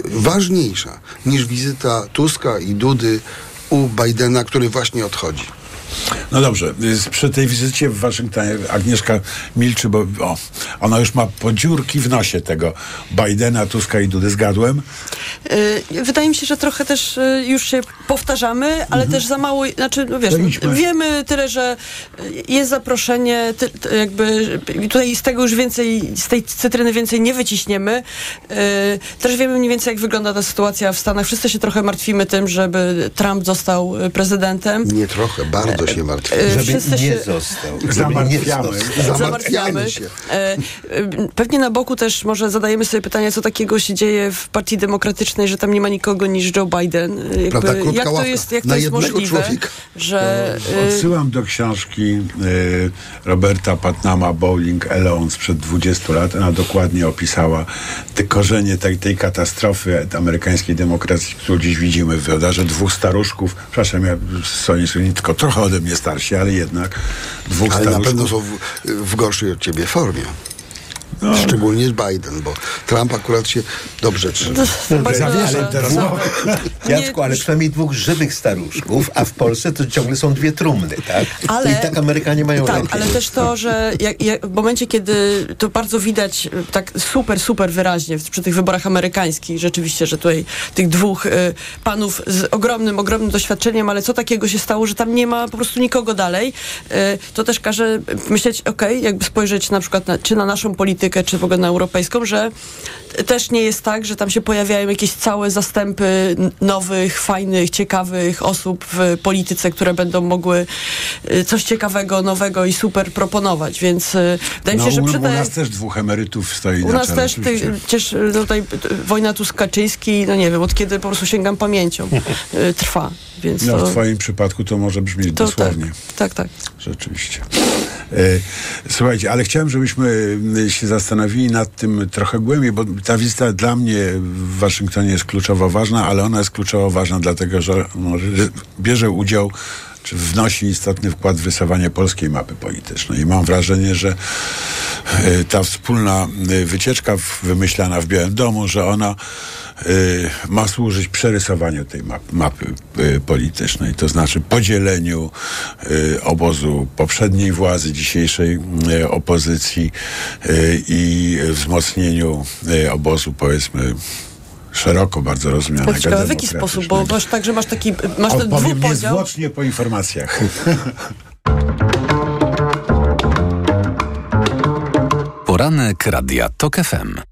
ważniejsza niż wizyta Tuska i Dudy u Bidena, który właśnie odchodzi. No dobrze, przy tej wizycie w Waszyngtonie Agnieszka milczy, bo o, ona już ma podziurki w nosie tego Bidena, Tuska i Dudy. Zgadłem? Y, Wydaje mi się, że trochę też y, już się powtarzamy, ale też za mało, znaczy, no wiesz, idźmy. wiemy tyle, że jest zaproszenie, ty, ty, jakby tutaj z tego już więcej, z tej cytryny więcej nie wyciśniemy. Y, Też wiemy mniej więcej, jak wygląda ta sytuacja w Stanach. Wszyscy się trochę martwimy tym, żeby Trump został prezydentem. Nie trochę, bardzo się martwię. E, Żeby wszyscy nie się- został. Żeby Zamartwiamy. nie został. Zamartwiamy się. E, e, Pewnie na boku też może zadajemy sobie pytanie, co takiego się dzieje w Partii Demokratycznej, że tam nie ma nikogo niż Joe Biden. E, Jakby, Prawda, krótka jak to ławka. jest, jak Na to jest możliwe, człowieka. że... e, Odsyłam do książki y, Roberta Patnama Bowling Alone sprzed 20 lat. Ona dokładnie opisała te korzenie tej, tej katastrofy amerykańskiej demokracji, którą dziś widzimy w wydarze dwóch staruszków. Przepraszam, ja są tylko trochę ode mnie starsi, ale jednak dwóch Ale na pewno są w, w gorszej od ciebie formie. No. Szczególnie Biden, bo Trump akurat się dobrze trzyma. Zawieszam teraz. No. Jacku, ale przynajmniej dwóch żywych staruszków, a w Polsce to ciągle są dwie trumny, tak? Ale- I tak Amerykanie mają Tak, lepiej. ale też to, że jak, jak, w momencie, kiedy to bardzo widać tak super, super wyraźnie w- przy tych wyborach amerykańskich, rzeczywiście, że tutaj tych dwóch e, panów z ogromnym, ogromnym doświadczeniem, ale co takiego się stało, że tam nie ma po prostu nikogo dalej, e, to też każe myśleć, okej, jakby spojrzeć na przykład na, czy na naszą politykę, czy w ogóle na europejską, że też nie jest tak, że tam się pojawiają jakieś całe zastępy nowych, fajnych, ciekawych osób w polityce, które będą mogły y, coś ciekawego, nowego i super proponować, więc y, wydaje mi No, się, że u, nas też dwóch emerytów stoi U na nas czele. też ty, y, tutaj wojna Tusk-Kaczyński, no nie wiem, od kiedy po prostu sięgam pamięcią, trwa, więc No, to... w twoim przypadku to może brzmieć to dosłownie. Tak, tak. Rzeczywiście. E, Słuchajcie, ale chciałem, żebyśmy m, się zastanowili nad tym trochę głębiej, bo ta wizyta dla mnie w Waszyngtonie jest kluczowo ważna, ale ona jest kluczowo ważna dlatego, że, bierze udział czy wnosi istotny wkład w rysowanie polskiej mapy politycznej. I mam wrażenie, że e, ta wspólna e, wycieczka wymyślana w Białym Domu, że ona ma służyć przerysowaniu tej map, mapy e, politycznej, to znaczy podzieleniu e, obozu poprzedniej władzy, dzisiejszej e, opozycji e, i wzmocnieniu e, obozu, powiedzmy, szeroko bardzo rozumianego. Ciekawe, w jaki sposób, bo masz tak, że masz taki, masz ten Odpowiem dwupodział. niezwłocznie po informacjach. Poranek Radia TOK FM.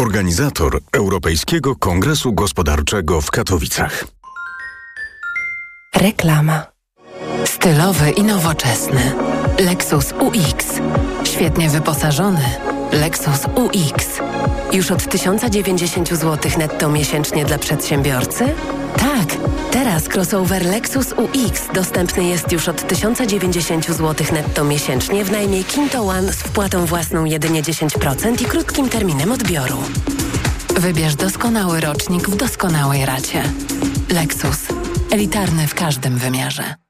organizator Europejskiego Kongresu Gospodarczego w Katowicach. Reklama. Stylowy i nowoczesny. Lexus UX. Świetnie wyposażony. Lexus UX. Już od 1090 zł netto miesięcznie dla przedsiębiorcy? Tak, teraz crossover Lexus UX dostępny jest już od 1090 zł netto miesięcznie w najmie Kinto One z wpłatą własną jedynie 10% i krótkim terminem odbioru. Wybierz doskonały rocznik w doskonałej racie. Lexus. Elitarny w każdym wymiarze.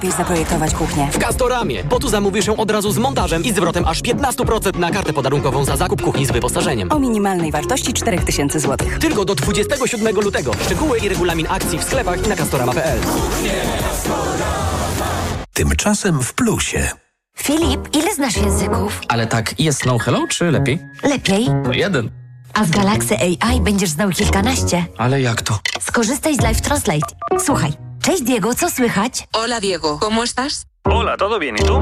Najlepiej zaprojektować kuchnię? W Castoramie, bo tu zamówisz ją od razu z montażem i zwrotem aż 15% na kartę podarunkową za zakup kuchni z wyposażeniem. O minimalnej wartości 4000 zł. Tylko do 27 lutego. Szczegóły i regulamin akcji w sklepach i na castorama.pl. Tymczasem w plusie. Filip, ile znasz języków? Ale tak, jest no hello, czy lepiej? Lepiej. To jeden. A z Galaxy AI będziesz znał kilkanaście. Ale jak to? Skorzystaj z Live Translate. Słuchaj. Cześć Diego, co słychać? Hola Diego, ¿cómo estás? Hola, ¿todo bien? ¿Y tú?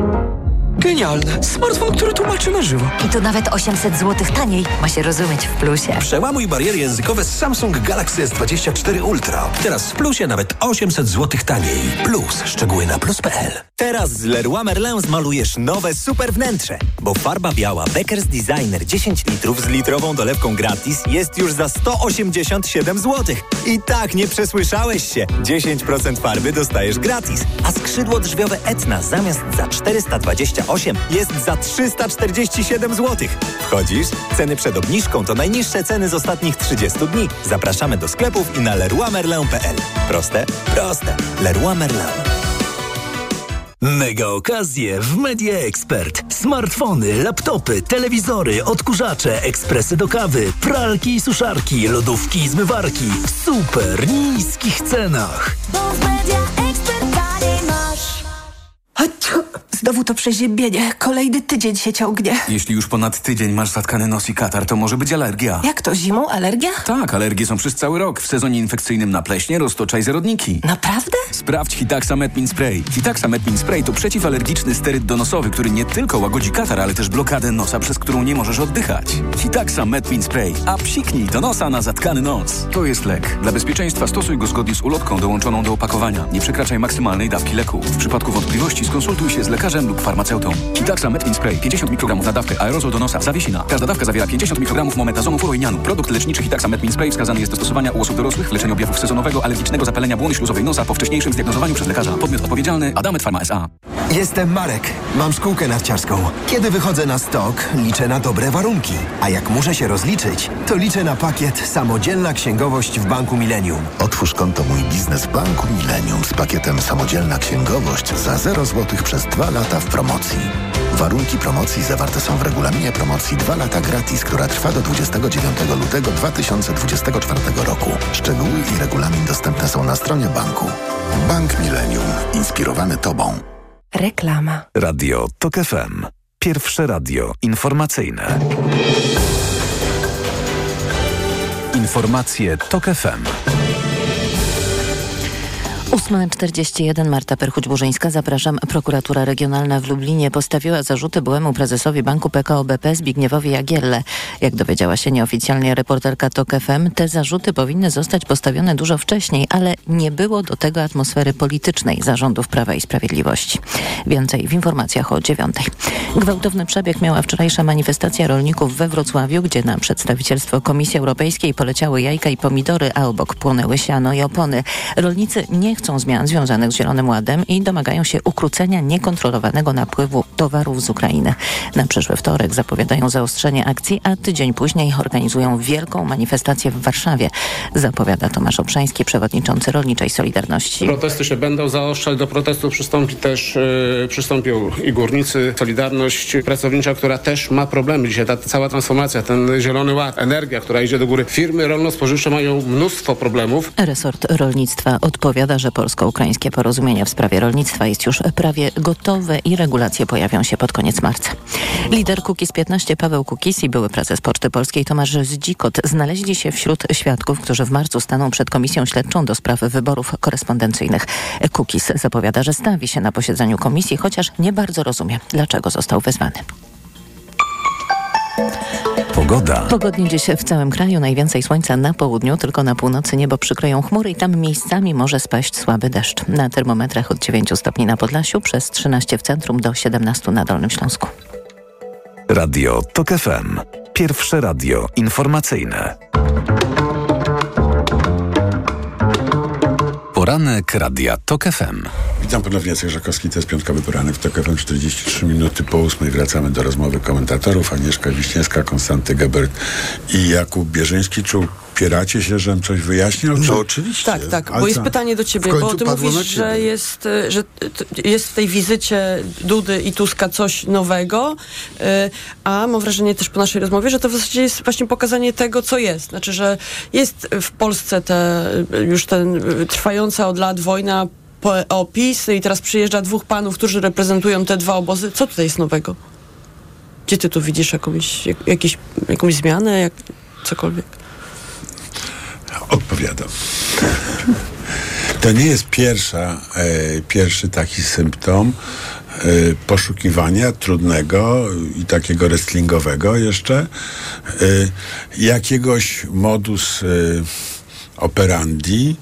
Genialne. Smartfon, który tłumaczy na żywo. I to nawet 800 zł taniej. Ma się rozumieć w plusie. Przełamuj bariery językowe z Samsung Galaxy S24 Ultra. Teraz w plusie nawet 800 zł taniej. Plus, szczegóły na plus.pl. Teraz z Leroy Merlin zmalujesz nowe super wnętrze, bo farba biała Beckers Designer 10 litrów z litrową dolewką gratis jest już za 187 zł. I tak nie przesłyszałeś się. 10% farby dostajesz gratis, a skrzydło drzwiowe Etna zamiast za 428 jest za 347 zł. Wchodzisz? Ceny przed obniżką to najniższe ceny z ostatnich 30 dni. Zapraszamy do sklepów i na leroymerlin.pl. Proste? Proste. Leroy Merlin. Mega okazje w Media Expert. Smartfony, laptopy, telewizory, odkurzacze, ekspresy do kawy, pralki i suszarki, lodówki i zmywarki w super niskich cenach. Znowu to przeziębienie. Kolejny tydzień się ciągnie. Jeśli już ponad tydzień masz zatkany nos i katar, to może być alergia. Jak to, zimą alergia? Tak, alergie są przez cały rok. W sezonie infekcyjnym na pleśnie, roztoczaj zarodniki. Naprawdę? Sprawdź Hitaxa Metmin Spray. Hitaxa Metmin Spray to przeciwalergiczny steryd donosowy, który nie tylko łagodzi katar, ale też blokadę nosa, przez którą nie możesz oddychać. Hitaxa Metmin Spray. A psiknij do nosa na zatkany nos. To jest lek. Dla bezpieczeństwa stosuj go zgodnie z ulotką dołączoną do opakowania. Nie przekraczaj maksymalnej dawki leku. W przypadku wątpliwości skonsultuj się z lekarzem lub farmaceutą. Hitaxa Metmin Spray 50 mikrogramów na dawkę aerozol do nosa. Zawiesina. Każda dawka zawiera 50 mikrogramów mometazonu furoinianu. Produkt leczniczy Hitaxa Metmin Spray wskazany jest do stosowania u osób dorosłych w leczeniu objawów sezonowego alergicznego zapalenia błony śluzowej nosa po wcześniejszym zdiagnozowaniu przez lekarza. Podmiot odpowiedzialny Adamet Pharma S.A. Jestem Marek. Mam szkółkę narciarską. Kiedy wychodzę na stok, liczę na dobre warunki. A jak muszę się rozliczyć, to liczę na pakiet Samodzielna Księgowość w Banku Millennium. Otwórz konto Mój Biznes w Banku Millennium z pakietem Samodzielna Księgowość za 0 zł przez 2 lata w promocji. Warunki promocji zawarte są w regulaminie promocji 2 lata gratis, która trwa do 29 lutego 2024 roku. Szczegóły i regulamin dostępne są na stronie banku. Bank Millennium. Inspirowany Tobą. Reklama. Radio TOK FM. Pierwsze radio informacyjne. Informacje TOK FM. 8.41 Marta Perchuć-Burzyńska. Zapraszam. Prokuratura Regionalna w Lublinie postawiła zarzuty byłemu prezesowi Banku PKO BP Zbigniewowi Jagielle. Jak dowiedziała się nieoficjalnie reporterka TOK FM, te zarzuty powinny zostać postawione dużo wcześniej, ale nie było do tego atmosfery politycznej zarządów Prawa i Sprawiedliwości. Więcej w informacjach o dziewiątej. Gwałtowny przebieg miała wczorajsza manifestacja rolników we Wrocławiu, gdzie na przedstawicielstwo Komisji Europejskiej poleciały jajka i pomidory, a obok płonęły siano i opony. Rolnicy nie chcą zmian związanych z Zielonym Ładem i domagają się ukrócenia niekontrolowanego napływu towarów z Ukrainy. Na przyszły wtorek zapowiadają zaostrzenie akcji, a tydzień później organizują wielką manifestację w Warszawie, zapowiada Tomasz Obszański, przewodniczący Rolniczej Solidarności. Protesty się będą zaostrzać, do protestów przystąpi też, yy, przystąpią i górnicy. Solidarność pracownicza, która też ma problemy. Dzisiaj ta cała transformacja, ten Zielony Ład, energia, która idzie do góry. Firmy rolno-spożywcze mają mnóstwo problemów. Resort rolnictwa odpowiada, że polsko-ukraińskie porozumienie w sprawie rolnictwa jest już prawie gotowe i regulacje pojawią się pod koniec marca. Lider Kukiz 15 Paweł Kukiz i były prezes Poczty Polskiej Tomasz Zdzikot znaleźli się wśród świadków, którzy w marcu staną przed Komisją Śledczą do spraw wyborów korespondencyjnych. Kukiz zapowiada, że stawi się na posiedzeniu komisji, chociaż nie bardzo rozumie, dlaczego został wezwany. Pogoda. Pogodnie dziś w całym kraju. Najwięcej słońca na południu, tylko na północy niebo przykryją chmury i tam miejscami może spaść słaby deszcz. Na termometrach od 9 stopni na Podlasiu, przez 13 w centrum do 17 na Dolnym Śląsku. Radio TOK FM. Pierwsze radio informacyjne. Poranek Radia TOK FM. Witam ponownie, Jacek Żakowski, to jest piątkowy poranek w TOK FM, 43 minuty po ósmej. Wracamy do rozmowy komentatorów. Agnieszka Wiśniewska, Konstanty Gebert i Jakub Bierzyński. Czy upieracie się, żebym coś wyjaśnił? No, Czy... oczywiście. Tak, tak, Ale bo jest co? pytanie do ciebie, bo ty mówisz, że jest, y, że jest w tej wizycie Dudy i Tuska coś nowego, y, a mam wrażenie też po naszej rozmowie, że to w zasadzie jest właśnie pokazanie tego, co jest. Znaczy, że jest w Polsce te, już ten y, trwająca od lat wojna po, o PiS i teraz przyjeżdża dwóch panów, którzy reprezentują te dwa obozy. Co tutaj jest nowego? Gdzie ty tu widzisz jakąś, jak, jakieś, jakąś zmianę, jak, cokolwiek? Odpowiadam. To nie jest pierwsza, e, pierwszy taki symptom e, poszukiwania trudnego i takiego wrestlingowego jeszcze e, jakiegoś modus e, operandi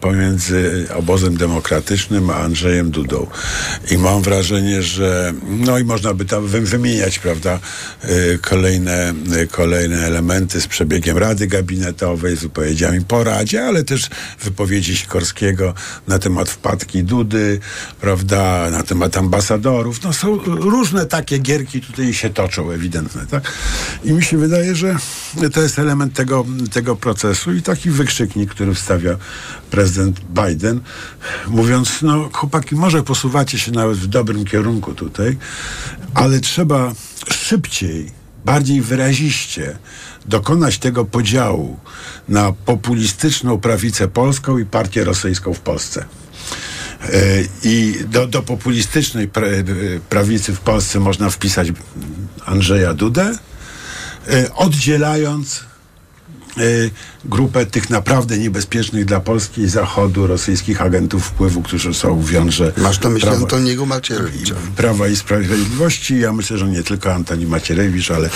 pomiędzy obozem demokratycznym a Andrzejem Dudą. I mam wrażenie, że no i można by tam wy- wymieniać, prawda, e, kolejne, e, kolejne elementy z przebiegiem Rady Gabinetowej, z wypowiedziami po Radzie, ale też wypowiedzi Sikorskiego na temat wpadki Dudy, prawda, na temat ambasadorów. No są różne takie gierki tutaj się toczą ewidentne, tak? I mi się wydaje, że to jest element tego, tego procesu i taki wykrzyknik, który wstawia prezydent Biden, mówiąc, no chłopaki, może posuwacie się nawet w dobrym kierunku tutaj, ale trzeba szybciej, bardziej wyraziście dokonać tego podziału na populistyczną prawicę polską i partię rosyjską w Polsce. E, I do, do populistycznej e, prawicy w Polsce można wpisać Andrzeja Dudę, e, oddzielając grupę tych naprawdę niebezpiecznych dla Polski i Zachodu rosyjskich agentów wpływu, którzy są w wiąże Masz to myśli Prawa- Antoniego Macierewicza. Prawa i Sprawiedliwości. Ja myślę, że nie tylko Antoni Macierewicz, ale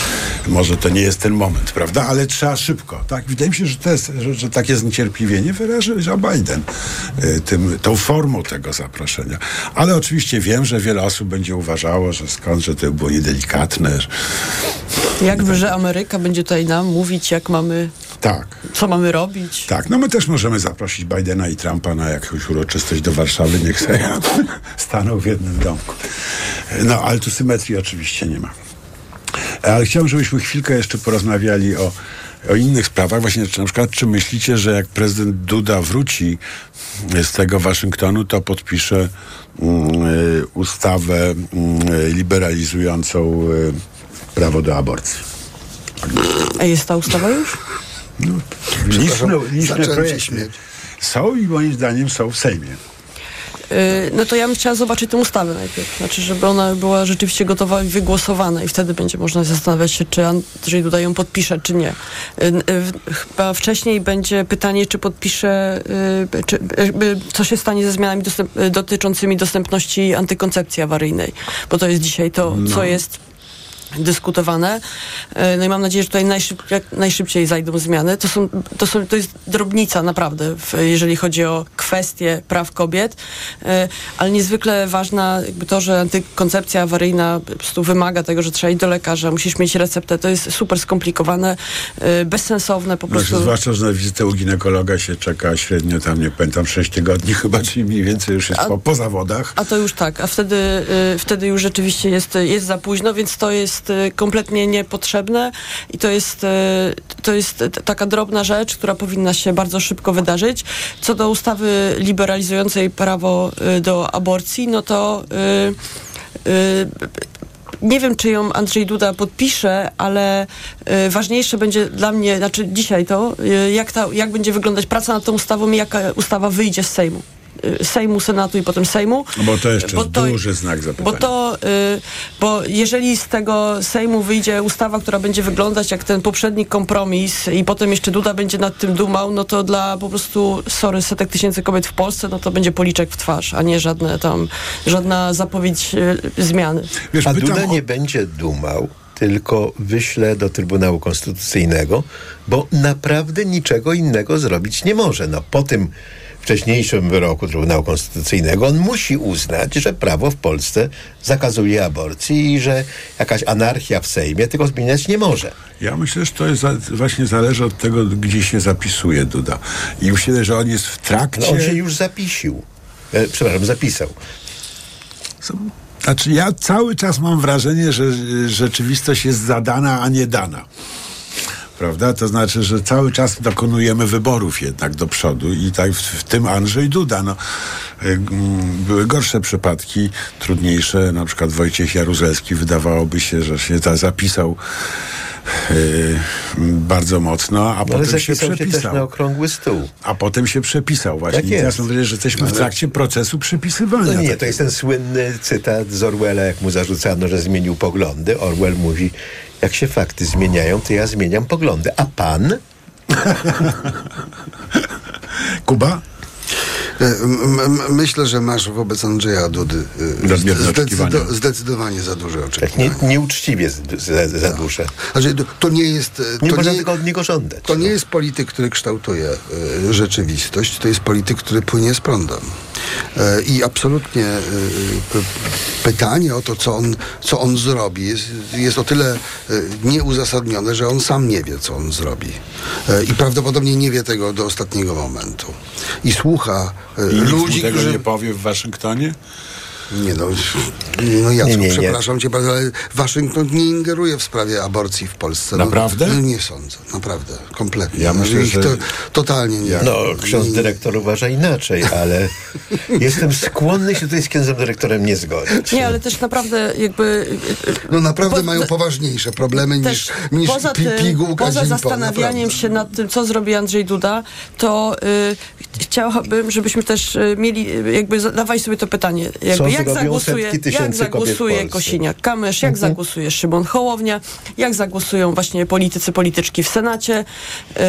może to nie jest ten moment, prawda? Ale trzeba szybko, tak? Wydaje mi się, że, to jest, że, że takie zniecierpliwienie wyraży Joe Biden y, tym, tą formą tego zaproszenia. Ale oczywiście wiem, że wiele osób będzie uważało, że skąd, że to było niedelikatne. Że... Jakby, że Ameryka będzie tutaj nam mówić, jak mamy, Tak. co mamy robić. Tak, no my też możemy zaprosić Bidena i Trumpa na jakąś uroczystość do Warszawy, niech sobie staną w jednym domku. No, ale tu symetrii oczywiście nie ma. Ale chciałbym, żebyśmy chwilkę jeszcze porozmawiali o, o innych sprawach. Właśnie, czy na przykład, czy myślicie, że jak prezydent Duda wróci z tego Waszyngtonu, to podpisze mm, y, ustawę y, liberalizującą y, prawo do aborcji? A jest ta ustawa już? Liczne, liczne się projekty są i moim zdaniem są w Sejmie. Yy, no to ja bym chciała zobaczyć tę ustawę najpierw. Znaczy, żeby ona była rzeczywiście gotowa i wygłosowana i wtedy będzie można zastanawiać się, czy Andrzej Duda ją podpisze, czy nie. Yy, yy, chyba wcześniej będzie pytanie, czy podpisze, czy, co się stanie ze zmianami dostęp, dotyczącymi dostępności antykoncepcji awaryjnej, bo to jest dzisiaj to, No. co jest dyskutowane. E, No i mam nadzieję, że tutaj najszyb, jak najszybciej zajdą zmiany. To, są, to, są, to jest drobnica naprawdę, jeżeli chodzi o kwestie praw kobiet, E, ale niezwykle ważna jakby to, że antykoncepcja awaryjna po prostu wymaga tego, że trzeba iść do lekarza, musisz mieć receptę. To jest super skomplikowane, e, bezsensowne po Znaczy, prostu. zwłaszcza, że na wizytę u ginekologa się czeka średnio tam, nie pamiętam, 6 tygodni chyba, czyli mniej więcej już jest A- po, po zawodach. A to już tak, a wtedy, y, wtedy już rzeczywiście jest, jest za późno, więc to jest y, kompletnie niepotrzebne i to jest, y, to jest taka drobna rzecz, która powinna się bardzo szybko wydarzyć. Co do ustawy liberalizującej prawo y, do aborcji, no to nie wiem, czy ją Andrzej Duda podpisze, ale y, ważniejsze będzie dla mnie, znaczy dzisiaj to, y, jak, ta, jak będzie wyglądać praca nad tą ustawą i jaka ustawa wyjdzie z Sejmu. Y, Sejmu, Senatu i potem Sejmu. No Bo to jeszcze Bo jest to- duży znak zapytania. Bo to, y, bo jeżeli z tego Sejmu wyjdzie ustawa, która będzie wyglądać jak ten poprzedni kompromis i potem jeszcze Duda będzie nad tym dumał, no to dla po prostu, sorry, setek tysięcy kobiet w Polsce, no to będzie policzek w twarz, a nie żadne tam, żadna zapowiedź y, zmiany. A Duda nie będzie dumał, tylko wyśle do Trybunału Konstytucyjnego, bo naprawdę niczego innego zrobić nie może. No, po tym wcześniejszym wyroku Trybunału Konstytucyjnego on musi uznać, że prawo w Polsce zakazuje aborcji i że jakaś anarchia w Sejmie tego zmieniać nie może. Ja myślę, że to jest właśnie zależy od tego, gdzie się zapisuje Duda. I myślę, że on jest w trakcie... No on się już zapisił. E, przepraszam, zapisał. Znaczy ja cały czas mam wrażenie, że rzeczywistość jest zadana, a nie dana. Prawda? To znaczy, że cały czas dokonujemy wyborów jednak do przodu i tak w, w tym Andrzej Duda. No, y, mm, były gorsze przypadki, trudniejsze. Na przykład Wojciech Jaruzelski wydawałoby się, że się zapisał bardzo mocno, a No, potem się się przepisał. też na okrągły stół. A potem się przepisał właśnie. Tak teraz wrażenie, że jesteśmy w Ale- trakcie procesu przepisywania. No nie, to jest ten słynny cytat z Orwella, jak mu zarzucano, że zmienił poglądy. Orwell mówi, jak się fakty zmieniają, to ja zmieniam poglądy. A pan? Kuba? E, Myślę, że masz wobec Andrzeja Dudy e, zdecydo- zdecydowanie za duże Tak oczekiwania. nie, nieuczciwie za, za, duszę. Znaczy, to- nie jest. e, Nie to można tego od niego żądać. To nie jest polityk, który kształtuje rzeczywistość, to jest polityk, który płynie z prądem. E, I absolutnie e, p- pytanie o to, co on, co on zrobi, jest, jest o tyle e, nieuzasadnione, że on sam nie wie, co on zrobi. E, I prawdopodobnie nie wie tego do ostatniego momentu. I słucha e, I nikt ludzi, mu tego którzy. nie powie w Waszyngtonie? Nie no, no Jacku, Nie, nie, nie. przepraszam cię bardzo, ale Waszyngton nie ingeruje w sprawie aborcji w Polsce. No, Naprawdę? No, nie sądzę, naprawdę, kompletnie. Ja No, myślę, że- to, totalnie nie. No, ksiądz dyrektor uważa inaczej, ale jestem skłonny się tutaj z księdzem dyrektorem nie zgodzić. Nie, ale też naprawdę jakby... No naprawdę Po- mają poważniejsze problemy niż, niż poza pi, pigułka poza Zimpol, zastanawianiem naprawdę. się nad tym, co zrobi Andrzej Duda, to y, chciałabym, żebyśmy też y, mieli, jakby zadawali sobie to pytanie, jakby Co jak zagłosuje, jak zagłosuje? Kosiniak-Kamysz, jak Mhm. zagłosuje Szymon Hołownia, jak zagłosują właśnie politycy, polityczki w Senacie. Y,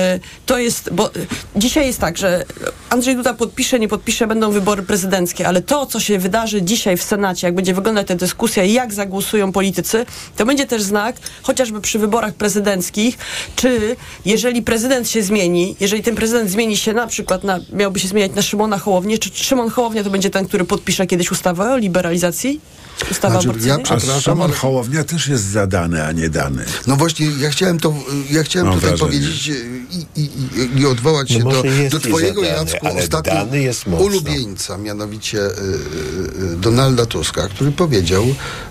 to jest, bo dzisiaj jest tak, że Andrzej Duda podpisze, nie podpisze, będą wybory prezydenckie, ale to, co się wydarzy dzisiaj w Senacie, jak będzie wyglądać ta dyskusja i jak zagłosują politycy, to będzie też znak, chociażby przy wyborach prezydenckich, czy jeżeli prezydent się zmieni, jeżeli ten prezydent zmieni się na przykład, na, miałby się zmieniać na Szymona Hołownię, czy Szymon Hołownia to będzie ten, który podpisze kiedyś ustawę o liberalizacji? Ustawę Znaczy, ja przepraszam, ale- Hołownia też jest zadany, a nie dany. No właśnie, ja chciałem to, ja chciałem Mam tutaj wrażenie. powiedzieć i, i, i, i odwołać No się do, do twojego zadany, Jacku mocno. ulubieńca, mianowicie y, y, Donalda Tuska, który powiedział,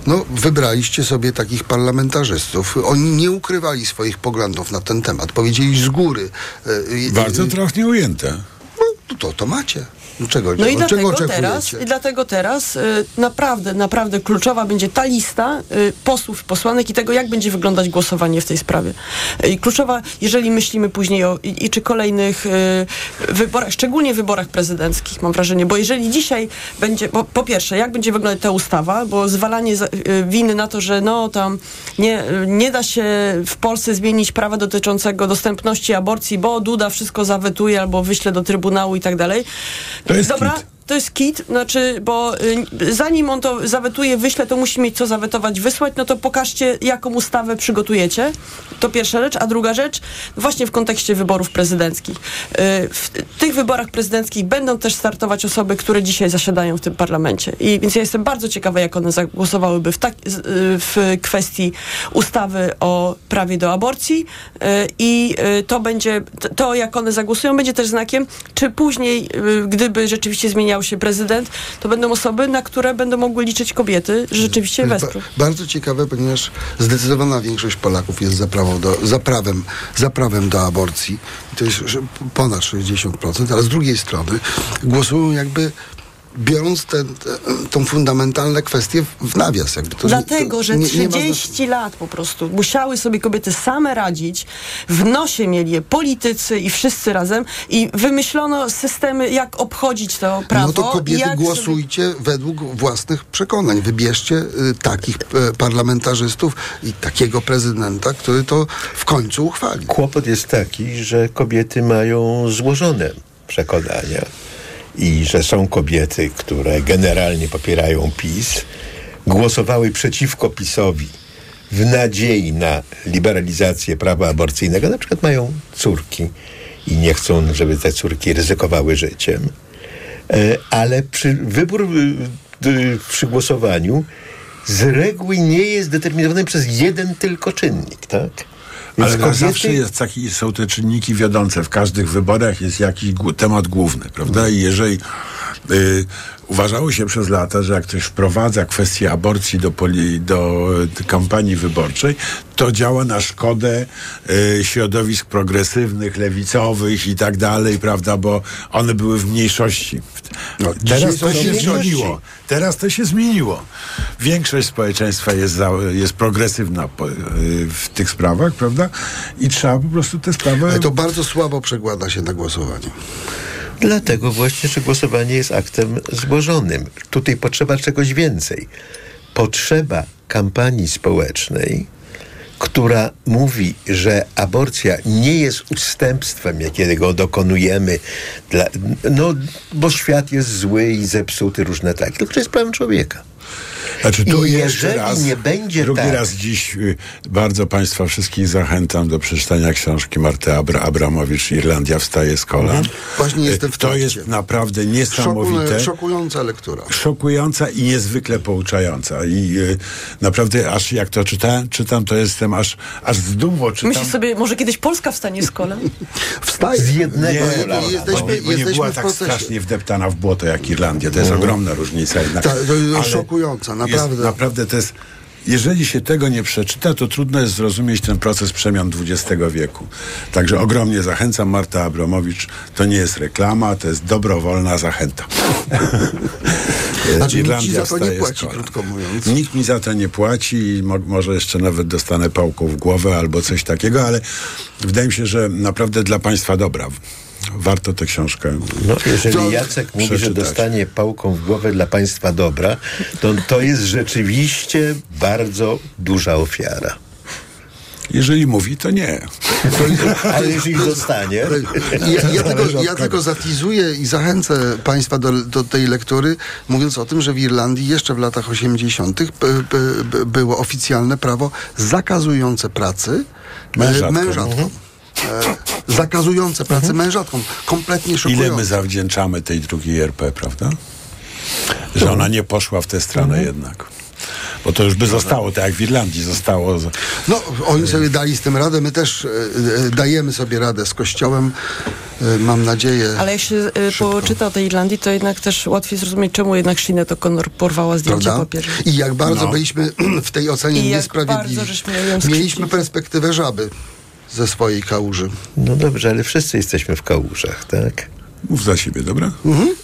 no wybraliście sobie takich parlamentarzystów. Oni nie ukrywali swoich poglądów na ten temat. Powiedzieli z góry. y, y, Bardzo y, trafnie ujęte. no, to, to macie. No Czego, No i czego, dlatego teraz, i dlatego teraz y, naprawdę, naprawdę kluczowa będzie ta lista y, posłów posłanek i tego, jak będzie wyglądać głosowanie w tej sprawie. Y, I kluczowa, jeżeli myślimy później o i, i czy kolejnych y, wyborach, szczególnie wyborach prezydenckich, mam wrażenie, bo jeżeli dzisiaj będzie, bo, po pierwsze, jak będzie wyglądać ta ustawa, bo zwalanie za, y, winy na to, że no tam nie, nie da się w Polsce zmienić prawa dotyczącego dostępności aborcji, bo Duda wszystko zawetuje albo wyśle do Trybunału i tak dalej. To jest Dobra, kit. To jest kit, znaczy, bo y, zanim on to zawetuje, wyśle, to musi mieć co zawetować, wysłać, no to pokażcie, jaką ustawę przygotujecie. To pierwsza rzecz. A druga rzecz, właśnie w kontekście wyborów prezydenckich. Y, w tych wyborach prezydenckich będą też startować osoby, które dzisiaj zasiadają w tym parlamencie. I więc ja jestem bardzo ciekawa, jak one zagłosowałyby w, tak, y, w kwestii ustawy o prawie do aborcji i to będzie, to jak one zagłosują, będzie też znakiem, czy później, gdyby rzeczywiście się prezydent, to będą osoby, na które będą mogły liczyć kobiety, rzeczywiście wesprą. ba- bardzo ciekawe, ponieważ zdecydowana większość Polaków jest za, prawą do, za, prawem, za prawem do aborcji. To jest ponad 60%, ale z drugiej strony głosują jakby biorąc te, tą fundamentalne kwestie w nawias. Jakby to, Dlatego, to że nie- nie ma 30 lat po prostu musiały sobie kobiety same radzić, w nosie mieli je politycy i wszyscy razem i wymyślono systemy, jak obchodzić to prawo. No to kobiety jak głosujcie według własnych przekonań. Wybierzcie y, takich y, parlamentarzystów i takiego prezydenta, który to w końcu uchwali. Kłopot jest taki, że kobiety mają złożone przekonania i że są kobiety, które generalnie popierają PiS, głosowały przeciwko PiSowi w nadziei na liberalizację prawa aborcyjnego, na przykład mają córki i nie chcą, żeby te córki ryzykowały życiem. E, Ale przy, wybór przy głosowaniu z reguły nie jest determinowany przez jeden tylko czynnik, tak? Więc Ale kobiety- zawsze jest taki, są te czynniki wiodące. W każdych wyborach jest jakiś temat główny, prawda? I jeżeli y, uważało się przez lata, że jak ktoś wprowadza kwestię aborcji do, poli, do y, kampanii wyborczej, to działa na szkodę y, środowisk progresywnych, lewicowych i tak dalej, prawda? Bo one były w mniejszości. No, Teraz to się zmieniło. Teraz to się zmieniło. Większość społeczeństwa jest, za, jest progresywna po, y, w tych sprawach, prawda? I trzeba po prostu te sprawy... Ale to bardzo słabo przekłada się na głosowanie. Dlatego właśnie, że głosowanie jest aktem złożonym. Tutaj potrzeba czegoś więcej. Potrzeba kampanii społecznej, która mówi, że aborcja nie jest ustępstwem, jakiego dokonujemy, dla, no, bo świat jest zły i zepsuty, różne tak, tylko że jest prawem człowieka. Znaczy, tu I jeszcze jeżeli raz, nie będzie drugi tak- raz dziś y, bardzo Państwa wszystkich zachęcam do przeczytania książki Marty Abra Abramowicz Irlandia wstaje z kolan. Mhm. Właśnie jestem w To jest naprawdę niesamowite. Szoku, szokująca lektura. Szokująca i niezwykle pouczająca. I y, naprawdę aż jak to czytałem, czytam, to jestem aż, aż z dumą czytam. Myślisz sobie, może kiedyś Polska wstanie z kolan? Wstaje. Z jednego nie, kolana. bo, jesteśmy- bo nie, bo nie była tak procesie. strasznie wdeptana w błoto jak Irlandia. To jest Mhm. ogromna różnica jednak. Ta, to jest Ale szokująca, naprawdę. Jest, naprawdę to jest... Jeżeli się tego nie przeczyta, to trudno jest zrozumieć ten proces przemian XX wieku. Także ogromnie zachęcam. Marta Abramowicz to nie jest reklama, to jest dobrowolna zachęta. Znaczy, nikt ci za to nie płaci, krótko mówiąc. Nikt mi za to nie płaci i mo- może jeszcze nawet dostanę pałką w głowę albo coś takiego, ale wydaje mi się, że naprawdę dla Państwa dobra. Warto tę książkę No, jeżeli To- Jacek mówi, że dostanie pałką w głowę dla państwa dobra, to to jest rzeczywiście bardzo duża ofiara. Jeżeli mówi, to nie. Ale jeżeli dostanie... Ja, ja, tego, ja tego zatizuję i zachęcę Państwa do, do tej lektury, mówiąc o tym, że w Irlandii jeszcze w latach 80. b- b- b- było oficjalne prawo zakazujące pracy Mężatkom. mężatkom. E, zakazujące pracy mężatkom. Kompletnie Ile szokujące. my zawdzięczamy tej drugiej RP, prawda? Że ona nie poszła w tę stronę jednak. Bo to już by zostało, tak jak w Irlandii zostało. No, oni sobie dali z tym radę, my też e, e, dajemy sobie radę z Kościołem, mam nadzieję. Ale jak się y, poczyta o tej Irlandii, to jednak też łatwiej zrozumieć, czemu jednak Sinead O'Connor porwała zdjęcie Prawda? papieża. I jak bardzo No. byliśmy w tej ocenie I jak niesprawiedliwi. bardzo żeśmy ją skrzywdzili. Mieliśmy perspektywę żaby ze swojej kałuży. No dobrze, ale wszyscy jesteśmy w kałużach, tak? Mów za siebie, dobra?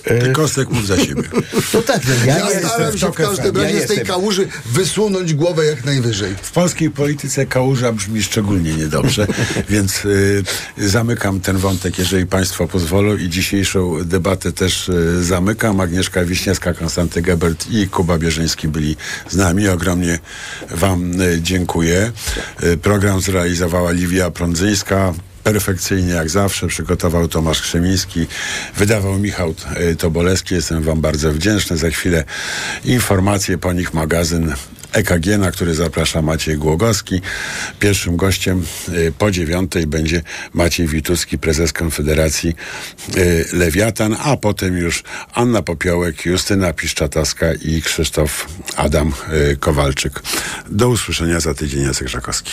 Ty Kostek, mów za siebie. No tak, no ja, Ja, staram się w każdym razie ja z tej kałuży wysunąć głowę jak najwyżej. W polskiej polityce kałuża brzmi szczególnie niedobrze, więc y, zamykam ten wątek, jeżeli Państwo pozwolą i dzisiejszą debatę też y, zamykam. Agnieszka Wiśniewska, Konstanty Gebert i Kuba Bierzyński byli z nami. Ogromnie Wam y, dziękuję. Y, program zrealizowała Liwia Prądzyńska. Perfekcyjnie jak zawsze przygotował Tomasz Krzemiński, wydawał Michał y, Tobolewski. Jestem Wam bardzo wdzięczny. Za chwilę informacje po nich magazyn EKG, na który zaprasza Maciej Głogowski. Pierwszym gościem y, po dziewiątej będzie Maciej Witucki, prezes Konfederacji y, Lewiatan, a potem już Anna Popiołek, Justyna Piszczatowska i Krzysztof Adam Kowalczyk. Do usłyszenia za tydzień, Jacek Żakowski.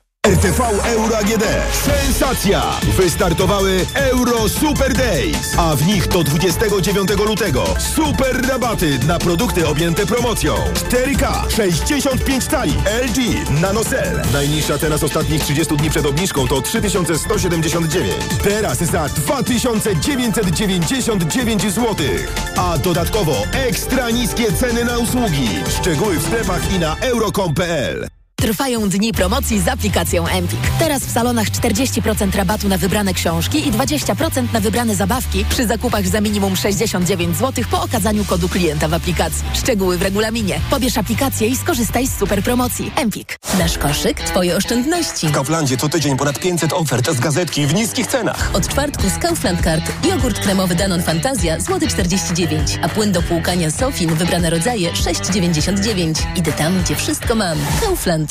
RTV Euro AGD. Sensacja! Wystartowały Euro Super Days, a w nich do 29 lutego super rabaty na produkty objęte promocją. 4K, 65 cali, LG, NanoCell. Najniższa teraz ostatnich 30 dni przed obniżką to 3179. Teraz za 2999 zł. A dodatkowo ekstra niskie ceny na usługi. Szczegóły w sklepach i na euro.com.pl. Trwają dni promocji z aplikacją Empik. Teraz w salonach 40% rabatu na wybrane książki i 20% na wybrane zabawki przy zakupach za minimum 69 zł po okazaniu kodu klienta w aplikacji. Szczegóły w regulaminie. Pobierz aplikację i skorzystaj z super promocji. Empik. Nasz koszyk, twoje oszczędności. W Kauflandzie co tydzień ponad 500 ofert z gazetki w niskich cenach. Od czwartku z Kaufland Card jogurt kremowy Danon Fantazja złoty 49, a płyn do płukania Sofin wybrane rodzaje 6,99. Idę tam, gdzie wszystko mam. Kaufland.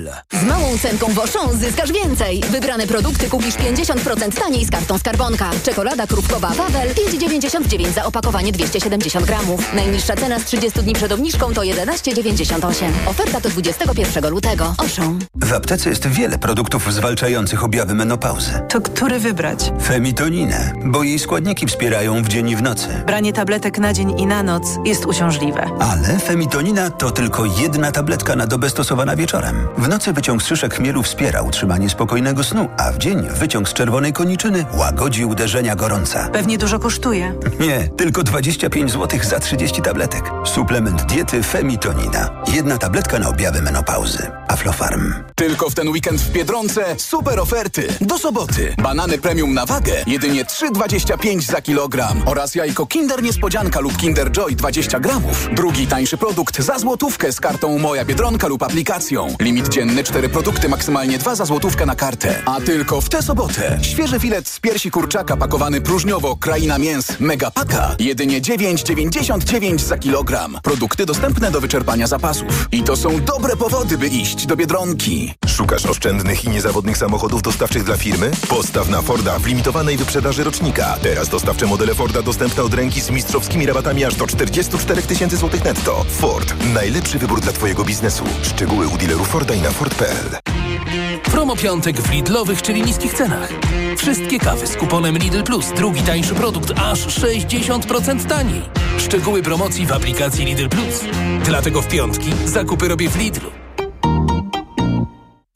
Z małą cenką Woszą zyskasz więcej. Wybrane produkty kupisz 50% taniej z kartą Skarbonka. Czekolada krupkowa Wawel 5,99 za opakowanie 270 gramów. Najniższa cena z 30 dni przed obniżką to 11,98. Oferta do 21 lutego. Oszą. W aptece jest wiele produktów zwalczających objawy menopauzy. To który wybrać? Femitoninę, bo jej składniki wspierają w dzień i w nocy. Branie tabletek na dzień i na noc jest uciążliwe. Ale femitonina to tylko jedna tabletka na dobę stosowana wieczorem. W nocy wyciąg z szyszek chmielu wspiera utrzymanie spokojnego snu, a w dzień wyciąg z czerwonej koniczyny łagodzi uderzenia gorąca. Pewnie dużo kosztuje. Nie, tylko 25 zł za 30 tabletek. Suplement diety Femitonina. Jedna tabletka na objawy menopauzy. Aflofarm. Tylko w ten weekend w Biedronce super oferty. Do soboty. Banany premium na wagę jedynie 3,25 za kilogram. Oraz jajko Kinder Niespodzianka lub Kinder Joy 20 gramów. Drugi tańszy produkt za złotówkę z kartą Moja Biedronka lub aplikacją. Limit dzienny 4 produkty, maksymalnie 2 za złotówkę na kartę. A tylko w tę sobotę. Świeży filet z piersi kurczaka pakowany próżniowo Kraina Mięs Mega Paka. Jedynie 9,99 za kilogram. Produkty dostępne do wyczerpania zapasów. I to są dobre powody, by iść do Biedronki. Szukasz oszczędnych i niezawodnych samochodów dostawczych dla firmy? Postaw na Forda w limitowanej wyprzedaży rocznika. Teraz dostawcze modele Forda dostępne od ręki z mistrzowskimi rabatami aż do 44 tysięcy złotych netto. Ford. Najlepszy wybór dla Twojego biznesu. Szczegóły u dealerów Forda i na Ford.pl. Promo piątek w Lidlowych, czyli niskich cenach. Wszystkie kawy z kuponem Lidl Plus. Drugi tańszy produkt aż 60% taniej. Szczegóły promocji w aplikacji Lidl Plus. Dlatego w piątki zakupy robię w Lidlu.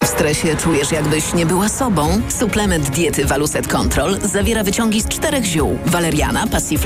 W stresie czujesz, jakbyś nie była sobą? Suplement diety Waluset Control zawiera wyciągi z czterech ziół. Waleriana, passiflora,